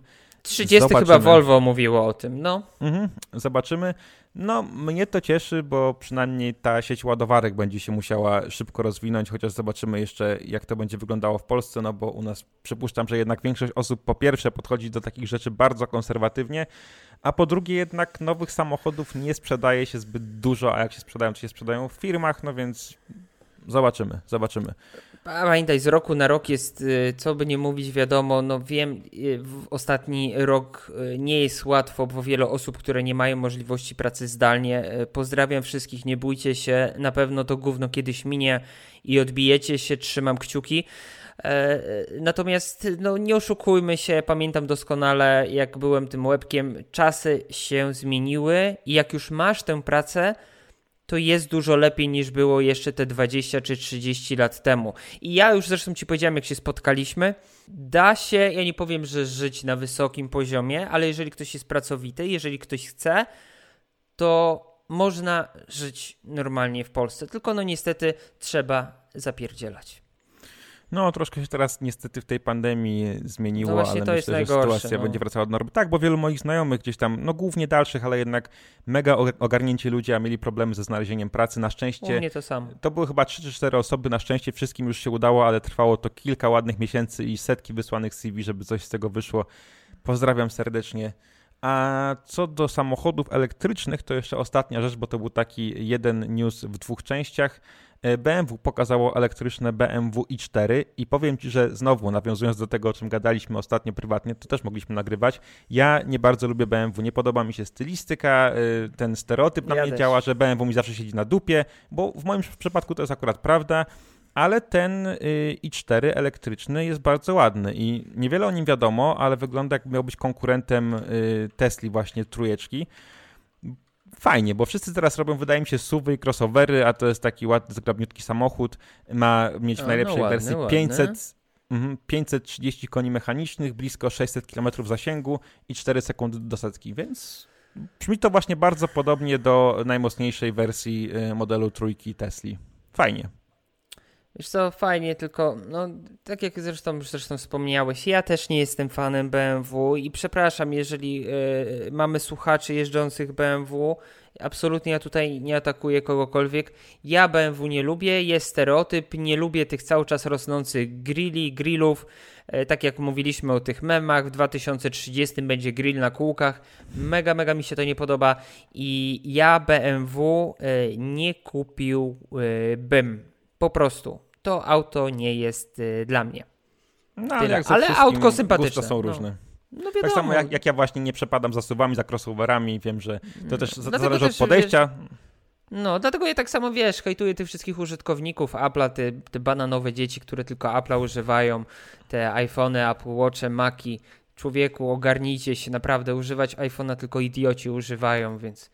30 Zobaczymy. chyba Volvo mówiło o tym, no. Mhm, zobaczymy. No, mnie to cieszy, bo przynajmniej ta sieć ładowarek będzie się musiała szybko rozwinąć, chociaż zobaczymy jeszcze, jak to będzie wyglądało w Polsce, no bo u nas przypuszczam, że jednak większość osób po pierwsze podchodzi do takich rzeczy bardzo konserwatywnie, a po drugie jednak nowych samochodów nie sprzedaje się zbyt dużo, a jak się sprzedają, to się sprzedają w firmach, no więc zobaczymy, zobaczymy. Pamiętaj, z roku na rok jest, y, co by nie mówić, wiadomo, no wiem, y, w ostatni rok y, nie jest łatwo, bo wiele osób, które nie mają możliwości pracy zdalnie. Pozdrawiam wszystkich, nie bójcie się, na pewno to gówno kiedyś minie i odbijecie się, trzymam kciuki. E, natomiast no, nie oszukujmy się, pamiętam doskonale, jak byłem tym łebkiem, czasy się zmieniły i jak już masz tę pracę, to jest dużo lepiej niż było jeszcze te 20 czy 30 lat temu. I ja już zresztą ci powiedziałem, jak się spotkaliśmy, da się, ja nie powiem, że żyć na wysokim poziomie, ale jeżeli ktoś jest pracowity, jeżeli ktoś chce, to można żyć normalnie w Polsce. Tylko no niestety trzeba zapierdzielać. No, troszkę się teraz niestety w tej pandemii zmieniło, no ale myślę, że sytuacja no. będzie wracała do normy. Tak, bo wielu moich znajomych gdzieś tam, no głównie dalszych, ale jednak mega ogarnięci ludzie, a mieli problemy ze znalezieniem pracy. Na szczęście. U mnie to samo. To były chyba 3 czy 4 osoby, na szczęście wszystkim już się udało, ale trwało to kilka ładnych miesięcy i setki wysłanych CV, żeby coś z tego wyszło. Pozdrawiam serdecznie. A co do samochodów elektrycznych, to jeszcze ostatnia rzecz, bo to był taki jeden news w dwóch częściach. E, BMW pokazało elektryczne BMW i4 i powiem Ci, że znowu nawiązując do tego, o czym gadaliśmy ostatnio prywatnie, to też mogliśmy nagrywać. Ja nie bardzo lubię BMW, nie podoba mi się stylistyka, e, ten stereotyp na ja mnie też. działa, że BMW mi zawsze siedzi na dupie, bo w moim przypadku to jest akurat prawda ale ten y, i4 elektryczny jest bardzo ładny i niewiele o nim wiadomo, ale wygląda jak miał być konkurentem y, Tesli właśnie trójeczki. Fajnie, bo wszyscy teraz robią, wydaje mi się, suwy i crossovery, a to jest taki ładny, zgrabniutki samochód. Ma mieć w najlepszej no ładny, wersji 500, 530 mhm, koni mechanicznych, blisko 600 km zasięgu i 4 sekundy do setki, więc brzmi to właśnie bardzo podobnie do najmocniejszej wersji y, modelu trójki Tesli. Fajnie. Wiesz co, fajnie, tylko no, tak jak zresztą, zresztą wspomniałeś, ja też nie jestem fanem BMW i przepraszam, jeżeli y, mamy słuchaczy jeżdżących BMW, absolutnie ja tutaj nie atakuję kogokolwiek. Ja BMW nie lubię, jest stereotyp, nie lubię tych cały czas rosnących grilli, grillów, y, tak jak mówiliśmy o tych memach, w 2030 będzie grill na kółkach, mega, mega mi się to nie podoba i ja BMW y, nie kupiłbym po prostu to auto nie jest y, dla mnie. No, ale, ale autko sympatyczne. są no. różne. No. No tak samo jak, jak, ja właśnie nie przepadam za suwami, za crossoverami, wiem, że to też Dlatego zależy też, od podejścia. Wiesz, no, dlatego ja tak samo wiesz, hejtuję tych wszystkich użytkowników Apple'a, te, te bananowe dzieci, które tylko Apple'a używają, te iPhony, Apple Watche, Maki. Człowieku, ogarnijcie się, naprawdę używać iPhone'a tylko idioci używają, więc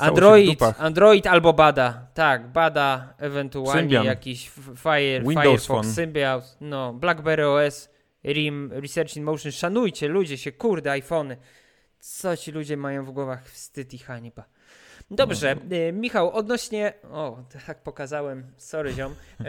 Android, Android albo Bada. Tak, Bada, ewentualnie Symbian. jakiś Fire, Windows Firefox, Phone. Symbian, no, BlackBerry OS, RIM, Research in Motion. Szanujcie ludzie się, kurde, iPhony. Co ci ludzie mają w głowach? Wstyd i hańba. Dobrze, no. y, Michał, odnośnie... O, tak pokazałem, sorry ziom.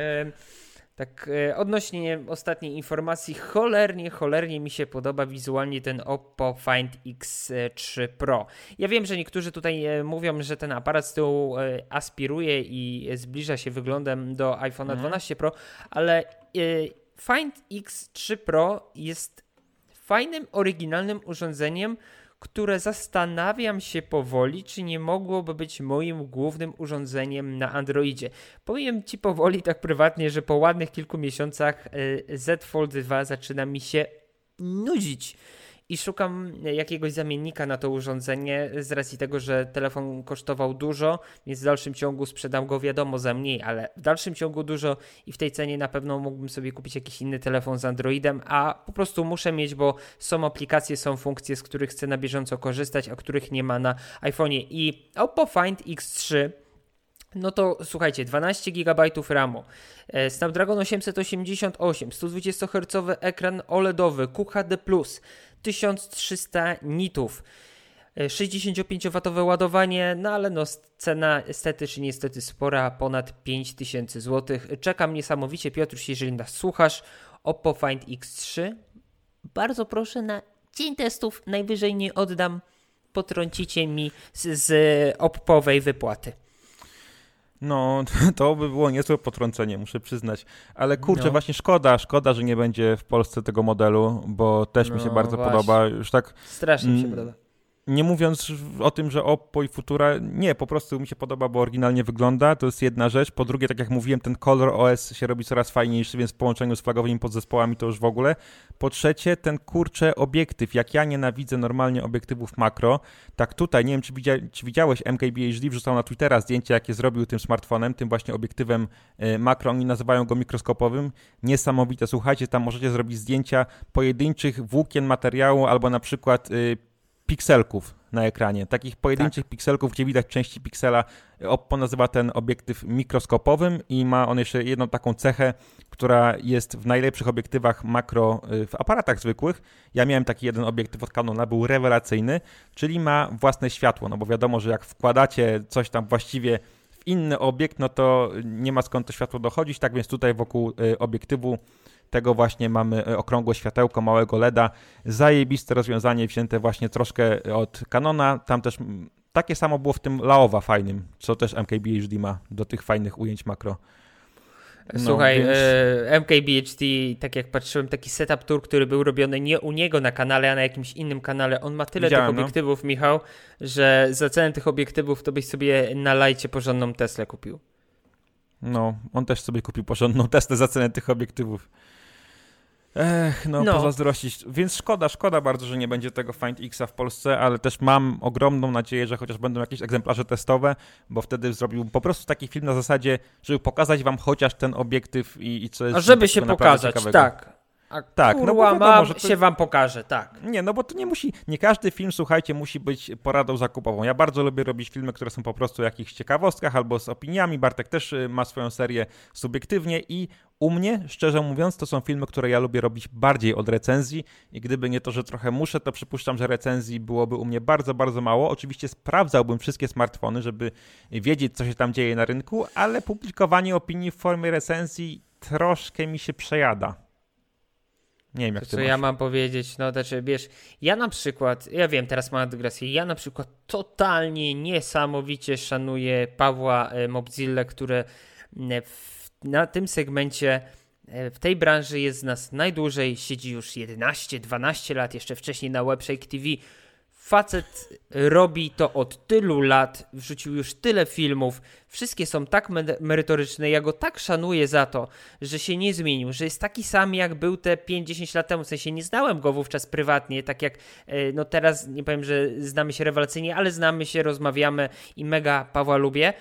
Tak e, odnośnie ostatniej informacji, cholernie, cholernie mi się podoba wizualnie ten Oppo Find X3 Pro. Ja wiem, że niektórzy tutaj e, mówią, że ten aparat z tyłu e, aspiruje i zbliża się wyglądem do iPhone'a mhm. 12 Pro, ale Find X3 Pro jest fajnym, oryginalnym urządzeniem, które zastanawiam się powoli, czy nie mogłoby być moim głównym urządzeniem na Androidzie. Powiem Ci powoli, tak prywatnie, że po ładnych kilku miesiącach e, Z Fold 2 zaczyna mi się nudzić i szukam jakiegoś zamiennika na to urządzenie z racji tego, że telefon kosztował dużo, więc w dalszym ciągu sprzedam go wiadomo za mniej, ale w dalszym ciągu dużo i w tej cenie na pewno mógłbym sobie kupić jakiś inny telefon z Androidem, a po prostu muszę mieć, bo są aplikacje, są funkcje, z których chcę na bieżąco korzystać, a których nie ma na iPhone'ie. I Oppo Find X3 no to słuchajcie, 12 GB RAMu, e, Snapdragon 888, 120 Hz ekran OLEDowy, QHD+, 1300 nitów. 65W ładowanie, no ale no cena stety czy niestety spora, ponad 5000 zł. Czekam niesamowicie, Piotruś, jeżeli nas słuchasz, Oppo Find X3. Bardzo proszę na dzień testów, najwyżej nie oddam, potrącicie mi z, z Oppowej wypłaty. No, to by było niezłe potrącenie, muszę przyznać. Ale kurczę, no. właśnie szkoda, szkoda, że nie będzie w Polsce tego modelu, bo też no, mi się no bardzo właśnie. podoba. Już tak. Strasznie mi się podoba nie mówiąc o tym, że Oppo i Futura, nie, po prostu mi się podoba, bo oryginalnie wygląda, to jest jedna rzecz. Po drugie, tak jak mówiłem, ten Color OS się robi coraz fajniejszy, więc w połączeniu z flagowymi podzespołami to już w ogóle. Po trzecie, ten kurcze obiektyw, jak ja nienawidzę normalnie obiektywów makro, tak tutaj, nie wiem, czy, widzia, czy widziałeś, MKBHD wrzucał na Twittera zdjęcie, jakie zrobił tym smartfonem, tym właśnie obiektywem e, makro, oni nazywają go mikroskopowym. Niesamowite, słuchajcie, tam możecie zrobić zdjęcia pojedynczych włókien materiału albo na przykład e, pikselków na ekranie. Takich pojedynczych tak. pikselków, gdzie widać części piksela. Oppo nazywa ten obiektyw mikroskopowym i ma on jeszcze jedną taką cechę, która jest w najlepszych obiektywach makro y, w aparatach zwykłych. Ja miałem taki jeden obiektyw od Canona, był rewelacyjny, czyli ma własne światło, no bo wiadomo, że jak wkładacie coś tam właściwie w inny obiekt, no to nie ma skąd to światło dochodzić, tak więc tutaj wokół y, obiektywu tego właśnie mamy y, okrągłe światełko małego LEDa. Zajebiste rozwiązanie wzięte właśnie troszkę od Canona. Tam też takie samo było w tym Laowa fajnym, co też MKBHD ma do tych fajnych ujęć makro. No, Słuchaj, więc... e, MKBHD, tak jak patrzyłem, taki setup tour, który był robiony nie u niego na kanale, a na jakimś innym kanale. On ma tyle Widziałem, tych no. obiektywów, no. Michał, że za cenę tych obiektywów to byś sobie na lajcie porządną Teslę kupił. No, on też sobie kupił porządną Teslę za cenę tych obiektywów. Ech, no, no, pozazdrościć. Więc szkoda, szkoda bardzo, że nie będzie tego Find Xa w Polsce, ale też mam ogromną nadzieję, że chociaż będą jakieś egzemplarze testowe, bo wtedy zrobił po prostu taki film na zasadzie, żeby pokazać wam chociaż ten obiektyw i, i co jest. A żeby się pokazać, ciekawego. tak. A tak, no bo wiadomo, mam, że to... się wam pokaże, tak. Nie, no bo to nie musi, nie każdy film, słuchajcie, musi być poradą zakupową. Ja bardzo lubię robić filmy, które są po prostu o jakichś ciekawostkach albo z opiniami. Bartek też y, ma swoją serię subiektywnie i u mnie, szczerze mówiąc, to są filmy, które ja lubię robić bardziej od recenzji i gdyby nie to, że trochę muszę, to przypuszczam, że recenzji byłoby u mnie bardzo, bardzo mało. Oczywiście sprawdzałbym wszystkie smartfony, żeby wiedzieć, co się tam dzieje na rynku, ale publikowanie opinii w formie recenzji troszkę mi się przejada. Nie wiem, jak to Co masz. ja mam powiedzieć? No, znaczy, wiesz, ja na przykład, ja wiem, teraz mam dygresję, ja na przykład totalnie niesamowicie szanuję Pawła e, Mobzille, który w, na tym segmencie e, w tej branży jest z nas najdłużej, siedzi już 11-12 lat, jeszcze wcześniej na Webshake TV Facet robi to od tylu lat, wrzucił już tyle filmów, wszystkie są tak merytoryczne, ja go tak szanuję za to, że się nie zmienił, że jest taki sam jak był te 5-10 lat temu, w sensie nie znałem go wówczas prywatnie, tak jak e, no teraz nie powiem, że znamy się rewelacyjnie, ale znamy się, rozmawiamy i mega Pawła lubię,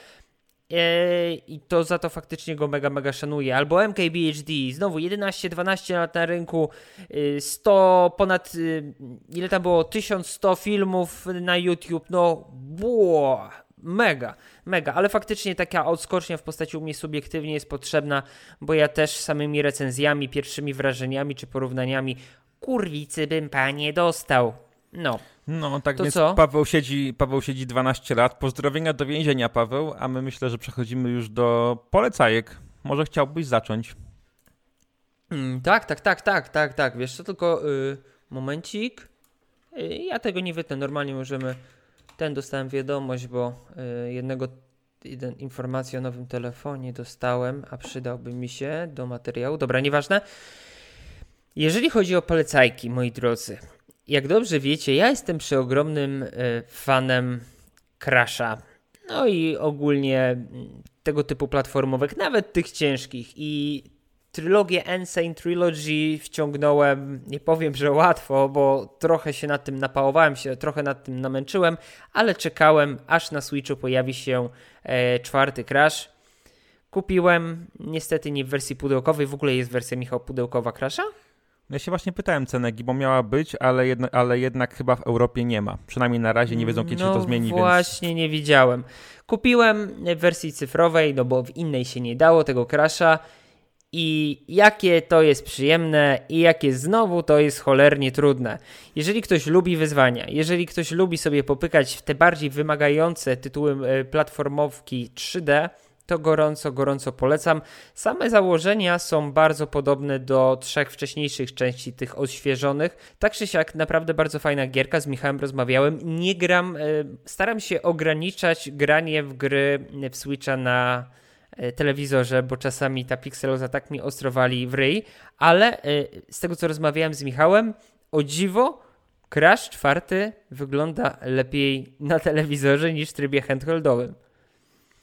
I to za to faktycznie go mega, mega szanuję. Albo MKBHD, znowu 11-12 lat na rynku, 100, y, ponad, y, ile tam było, 1100 filmów na YouTube, no, było, mega, mega, ale faktycznie taka odskocznia w postaci u mnie subiektywnie jest potrzebna, bo ja też samymi recenzjami, pierwszymi wrażeniami czy porównaniami kurwicy bym panie dostał. No. No, tak to więc co? Paweł siedzi, Paweł siedzi 12 lat. Pozdrowienia do więzienia, Paweł, a my myślę, że przechodzimy już do polecajek. Może chciałbyś zacząć? Mm, tak, tak, tak, tak, tak, tak. Wiesz co, tylko y, momencik. Y, ja tego nie wytnę. Normalnie możemy... Ten dostałem wiadomość, bo y, jednego jeden informację o nowym telefonie dostałem, a przydałby mi się do materiału. Dobra, nieważne. Jeżeli chodzi o polecajki, moi drodzy, jak dobrze wiecie, ja jestem przeogromnym e, fanem Crasha. No i ogólnie mm, tego typu platformowek, nawet tych ciężkich. I trylogię Insane Trilogy wciągnąłem, nie powiem, że łatwo, bo trochę się nad tym napałowałem się, trochę nad tym namęczyłem, ale czekałem, aż na Switchu pojawi się e, czwarty Crash. Kupiłem, niestety nie w wersji pudełkowej, w ogóle jest wersja Michał pudełkowa Crasha? Ja się właśnie pytałem cenegi, bo miała być, ale, jedno, ale jednak chyba w Europie nie ma. Przynajmniej na razie nie wiedzą, kiedy no się to zmieni. No właśnie, więc... nie widziałem. Kupiłem w wersji cyfrowej, no bo w innej się nie dało tego crasha. I jakie to jest przyjemne, i jakie znowu to jest cholernie trudne. Jeżeli ktoś lubi wyzwania, jeżeli ktoś lubi sobie popykać w te bardziej wymagające tytuły e, platformowki 3D, to gorąco, gorąco polecam. Same założenia są bardzo podobne do trzech wcześniejszych części tych odświeżonych. Tak czy siak, naprawdę bardzo fajna gierka, z Michałem rozmawiałem. Nie gram, e, staram się ograniczać granie w gry w Switcha na e, telewizorze, bo czasami ta pikseloza tak mi ostrowali w ryj, ale e, z tego co rozmawiałem z Michałem, o dziwo Crash 4 wygląda lepiej na telewizorze niż w trybie handheldowym.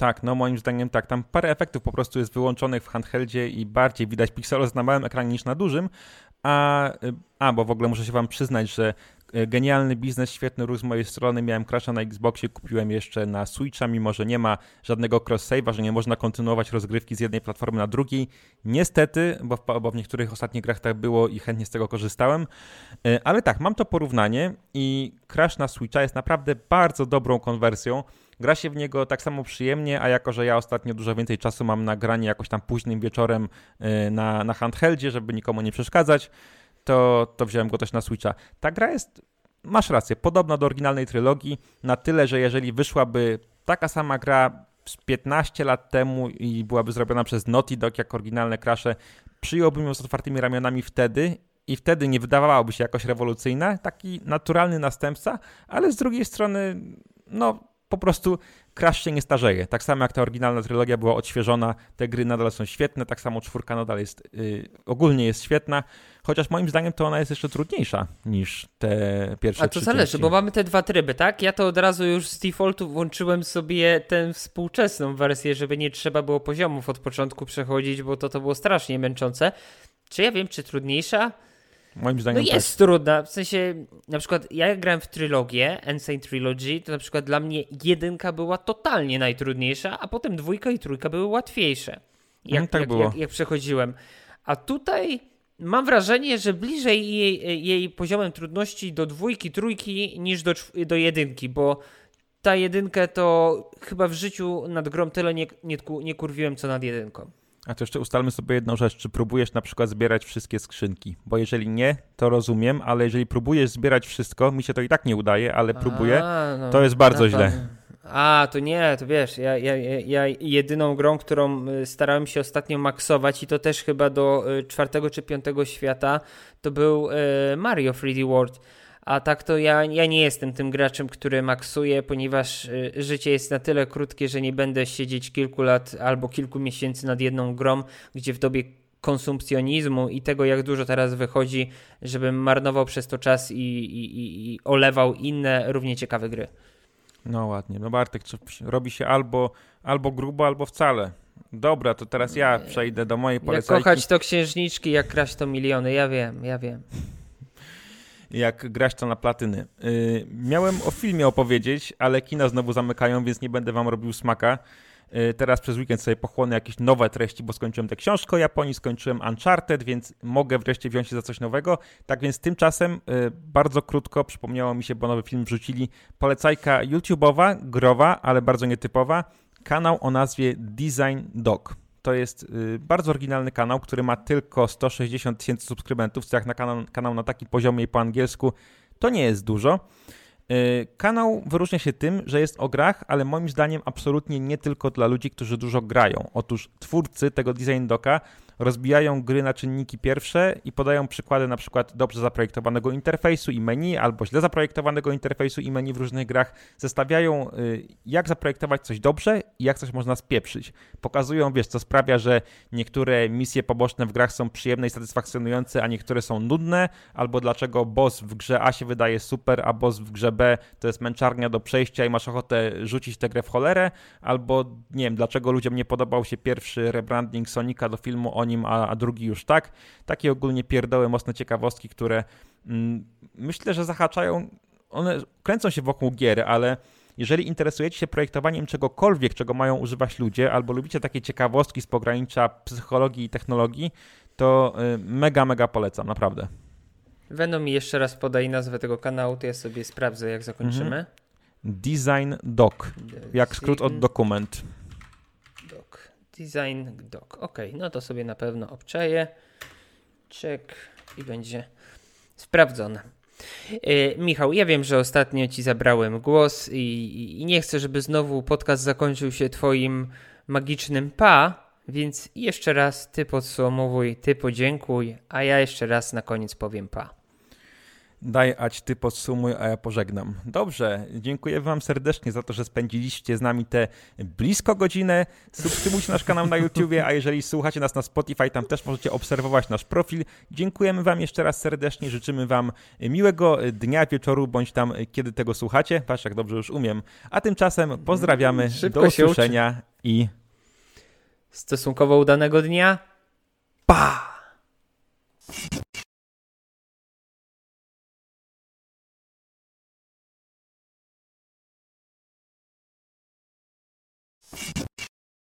Tak, no moim zdaniem tak. Tam parę efektów po prostu jest wyłączonych w handheldzie i bardziej widać pikselos na małym ekranie niż na dużym. A, a bo w ogóle muszę się wam przyznać, że e, genialny biznes, świetny ruch z mojej strony. Miałem crasha na Xboxie, kupiłem jeszcze na Switcha, mimo że nie ma żadnego cross-save'a, że nie można kontynuować rozgrywki z jednej platformy na drugiej. Niestety, bo w, bo w niektórych ostatnich grach tak było i chętnie z tego korzystałem. E, ale tak, mam to porównanie i crash na Switcha jest naprawdę bardzo dobrą konwersją. Gra się w niego tak samo przyjemnie, a jako, że ja ostatnio dużo więcej czasu mam na granie jakoś tam późnym wieczorem e, na, na handheldzie, żeby nikomu nie przeszkadzać, to, to wziąłem go też na Switcha. Ta gra jest, masz rację, podobna do oryginalnej trylogii, na tyle, że jeżeli wyszłaby taka sama gra z 15 lat temu i byłaby zrobiona przez Naughty Dog jak oryginalne Crashe, przyjąłbym ją z otwartymi ramionami wtedy i wtedy nie wydawałaby się jakoś rewolucyjna, taki naturalny następca, ale z drugiej strony, no po prostu Crash się nie starzeje. Tak samo jak ta oryginalna trylogia była odświeżona, te gry nadal są świetne, tak samo czwórka nadal jest, yy, ogólnie jest świetna, chociaż moim zdaniem to ona jest jeszcze trudniejsza niż te pierwsze A to zależy, części. bo mamy te dwa tryby, tak? Ja to od razu już z defaultu włączyłem sobie tę współczesną wersję, żeby nie trzeba było poziomów od początku przechodzić, bo to, to było strasznie męczące. Czy ja wiem, czy trudniejsza? Moim zdaniem no jest tak. trudna, w sensie na przykład ja grałem w trylogię, Insane Trilogy, to na przykład dla mnie jedynka była totalnie najtrudniejsza, a potem dwójka i trójka były łatwiejsze. Jak, mm, tak jak, było. Jak, jak przechodziłem. A tutaj mam wrażenie, że bliżej jej, jej poziomem trudności do dwójki, trójki niż do, do jedynki, bo ta jedynkę to chyba w życiu nad grom tyle nie, nie, nie kurwiłem co nad jedynką. A to jeszcze ustalmy sobie jedną rzecz. Czy próbujesz na przykład zbierać wszystkie skrzynki? Bo jeżeli nie, to rozumiem, ale jeżeli próbujesz zbierać wszystko, mi się to i tak nie udaje, ale próbuję, A, no, to jest bardzo źle. A, to nie, to wiesz, ja, ja, ja jedyną grą, którą y, starałem się ostatnio maksować i to też chyba do y, czwartego czy piątego świata, to był y, Mario 3D World a tak to ja, ja nie jestem tym graczem, który maksuje, ponieważ y, życie jest na tyle krótkie, że nie będę siedzieć kilku lat albo kilku miesięcy nad jedną grą, gdzie w dobie konsumpcjonizmu i tego, jak dużo teraz wychodzi, żebym marnował przez to czas i, i, i olewał inne równie ciekawe gry. No ładnie. No Bartek, robi się albo, albo grubo, albo wcale. Dobra, to teraz ja przejdę do mojej polecajki. Jak kochać to księżniczki, jak kraść to miliony. Ja wiem, ja wiem jak grać to na platyny. Yy, miałem o filmie opowiedzieć, ale kina znowu zamykają, więc nie będę wam robił smaka. Yy, teraz przez weekend sobie pochłonę jakieś nowe treści, bo skończyłem tę książkę o Japonii, skończyłem Uncharted, więc mogę wreszcie wziąć się za coś nowego. Tak więc tymczasem yy, bardzo krótko przypomniało mi się, bo nowy film wrzucili. Polecajka YouTube'owa, growa, ale bardzo nietypowa. Kanał o nazwie Design Dog. To jest y, bardzo oryginalny kanał, który ma tylko 160 tysięcy subskrybentów, co jak na kanał, kanał na takim poziomie po angielsku to nie jest dużo. Y, kanał wyróżnia się tym, że jest o grach, ale moim zdaniem absolutnie nie tylko dla ludzi, którzy dużo grają. Otóż twórcy tego design doka rozbijają gry na czynniki pierwsze i podają przykłady na przykład dobrze zaprojektowanego interfejsu i menu, albo źle zaprojektowanego interfejsu i menu w różnych grach. Zestawiają, y, jak zaprojektować coś dobrze i jak coś można spieprzyć. Pokazują, wiesz, co sprawia, że niektóre misje poboczne w grach są przyjemne i satysfakcjonujące, a niektóre są nudne, albo dlaczego boss w grze A się wydaje super, a boss w grze B to jest męczarnia do przejścia i masz ochotę rzucić tę grę w cholerę, albo nie wiem, dlaczego ludziom nie podobał się pierwszy rebranding Sonika do filmu o nim, a, a drugi już tak. Takie ogólnie pierdoły, mocne ciekawostki, które mm, myślę, że zahaczają, one kręcą się wokół gier, ale jeżeli interesujecie się projektowaniem czegokolwiek, czego mają używać ludzie, albo lubicie takie ciekawostki z pogranicza psychologii i technologii, to y, mega, mega polecam, naprawdę. Będą mi jeszcze raz podaj nazwę tego kanału, to ja sobie sprawdzę, jak zakończymy. Mhm. Design Doc, jak skrót od dokument. Design Doc. Ok, no to sobie na pewno obczaję. Check i będzie sprawdzone. Yy, Michał, ja wiem, że ostatnio ci zabrałem głos i, i, nie chcę, żeby znowu podcast zakończył się twoim magicznym pa, więc jeszcze raz ty podsumowuj, ty podziękuj, a ja jeszcze raz na koniec powiem pa. Daj, ać ty podsumuj, a ja pożegnam. Dobrze, dziękuję wam serdecznie za to, że spędziliście z nami te blisko godzinę. Subskrybujcie nasz kanał na YouTubie, a jeżeli słuchacie nas na Spotify, tam też możecie obserwować nasz profil. Dziękujemy wam jeszcze raz serdecznie, życzymy wam miłego dnia, wieczoru, bądź tam kiedy tego słuchacie. Patrz, jak dobrze już umiem. A tymczasem pozdrawiamy, Szybko do usłyszenia i... Stosunkowo udanego dnia. Pa!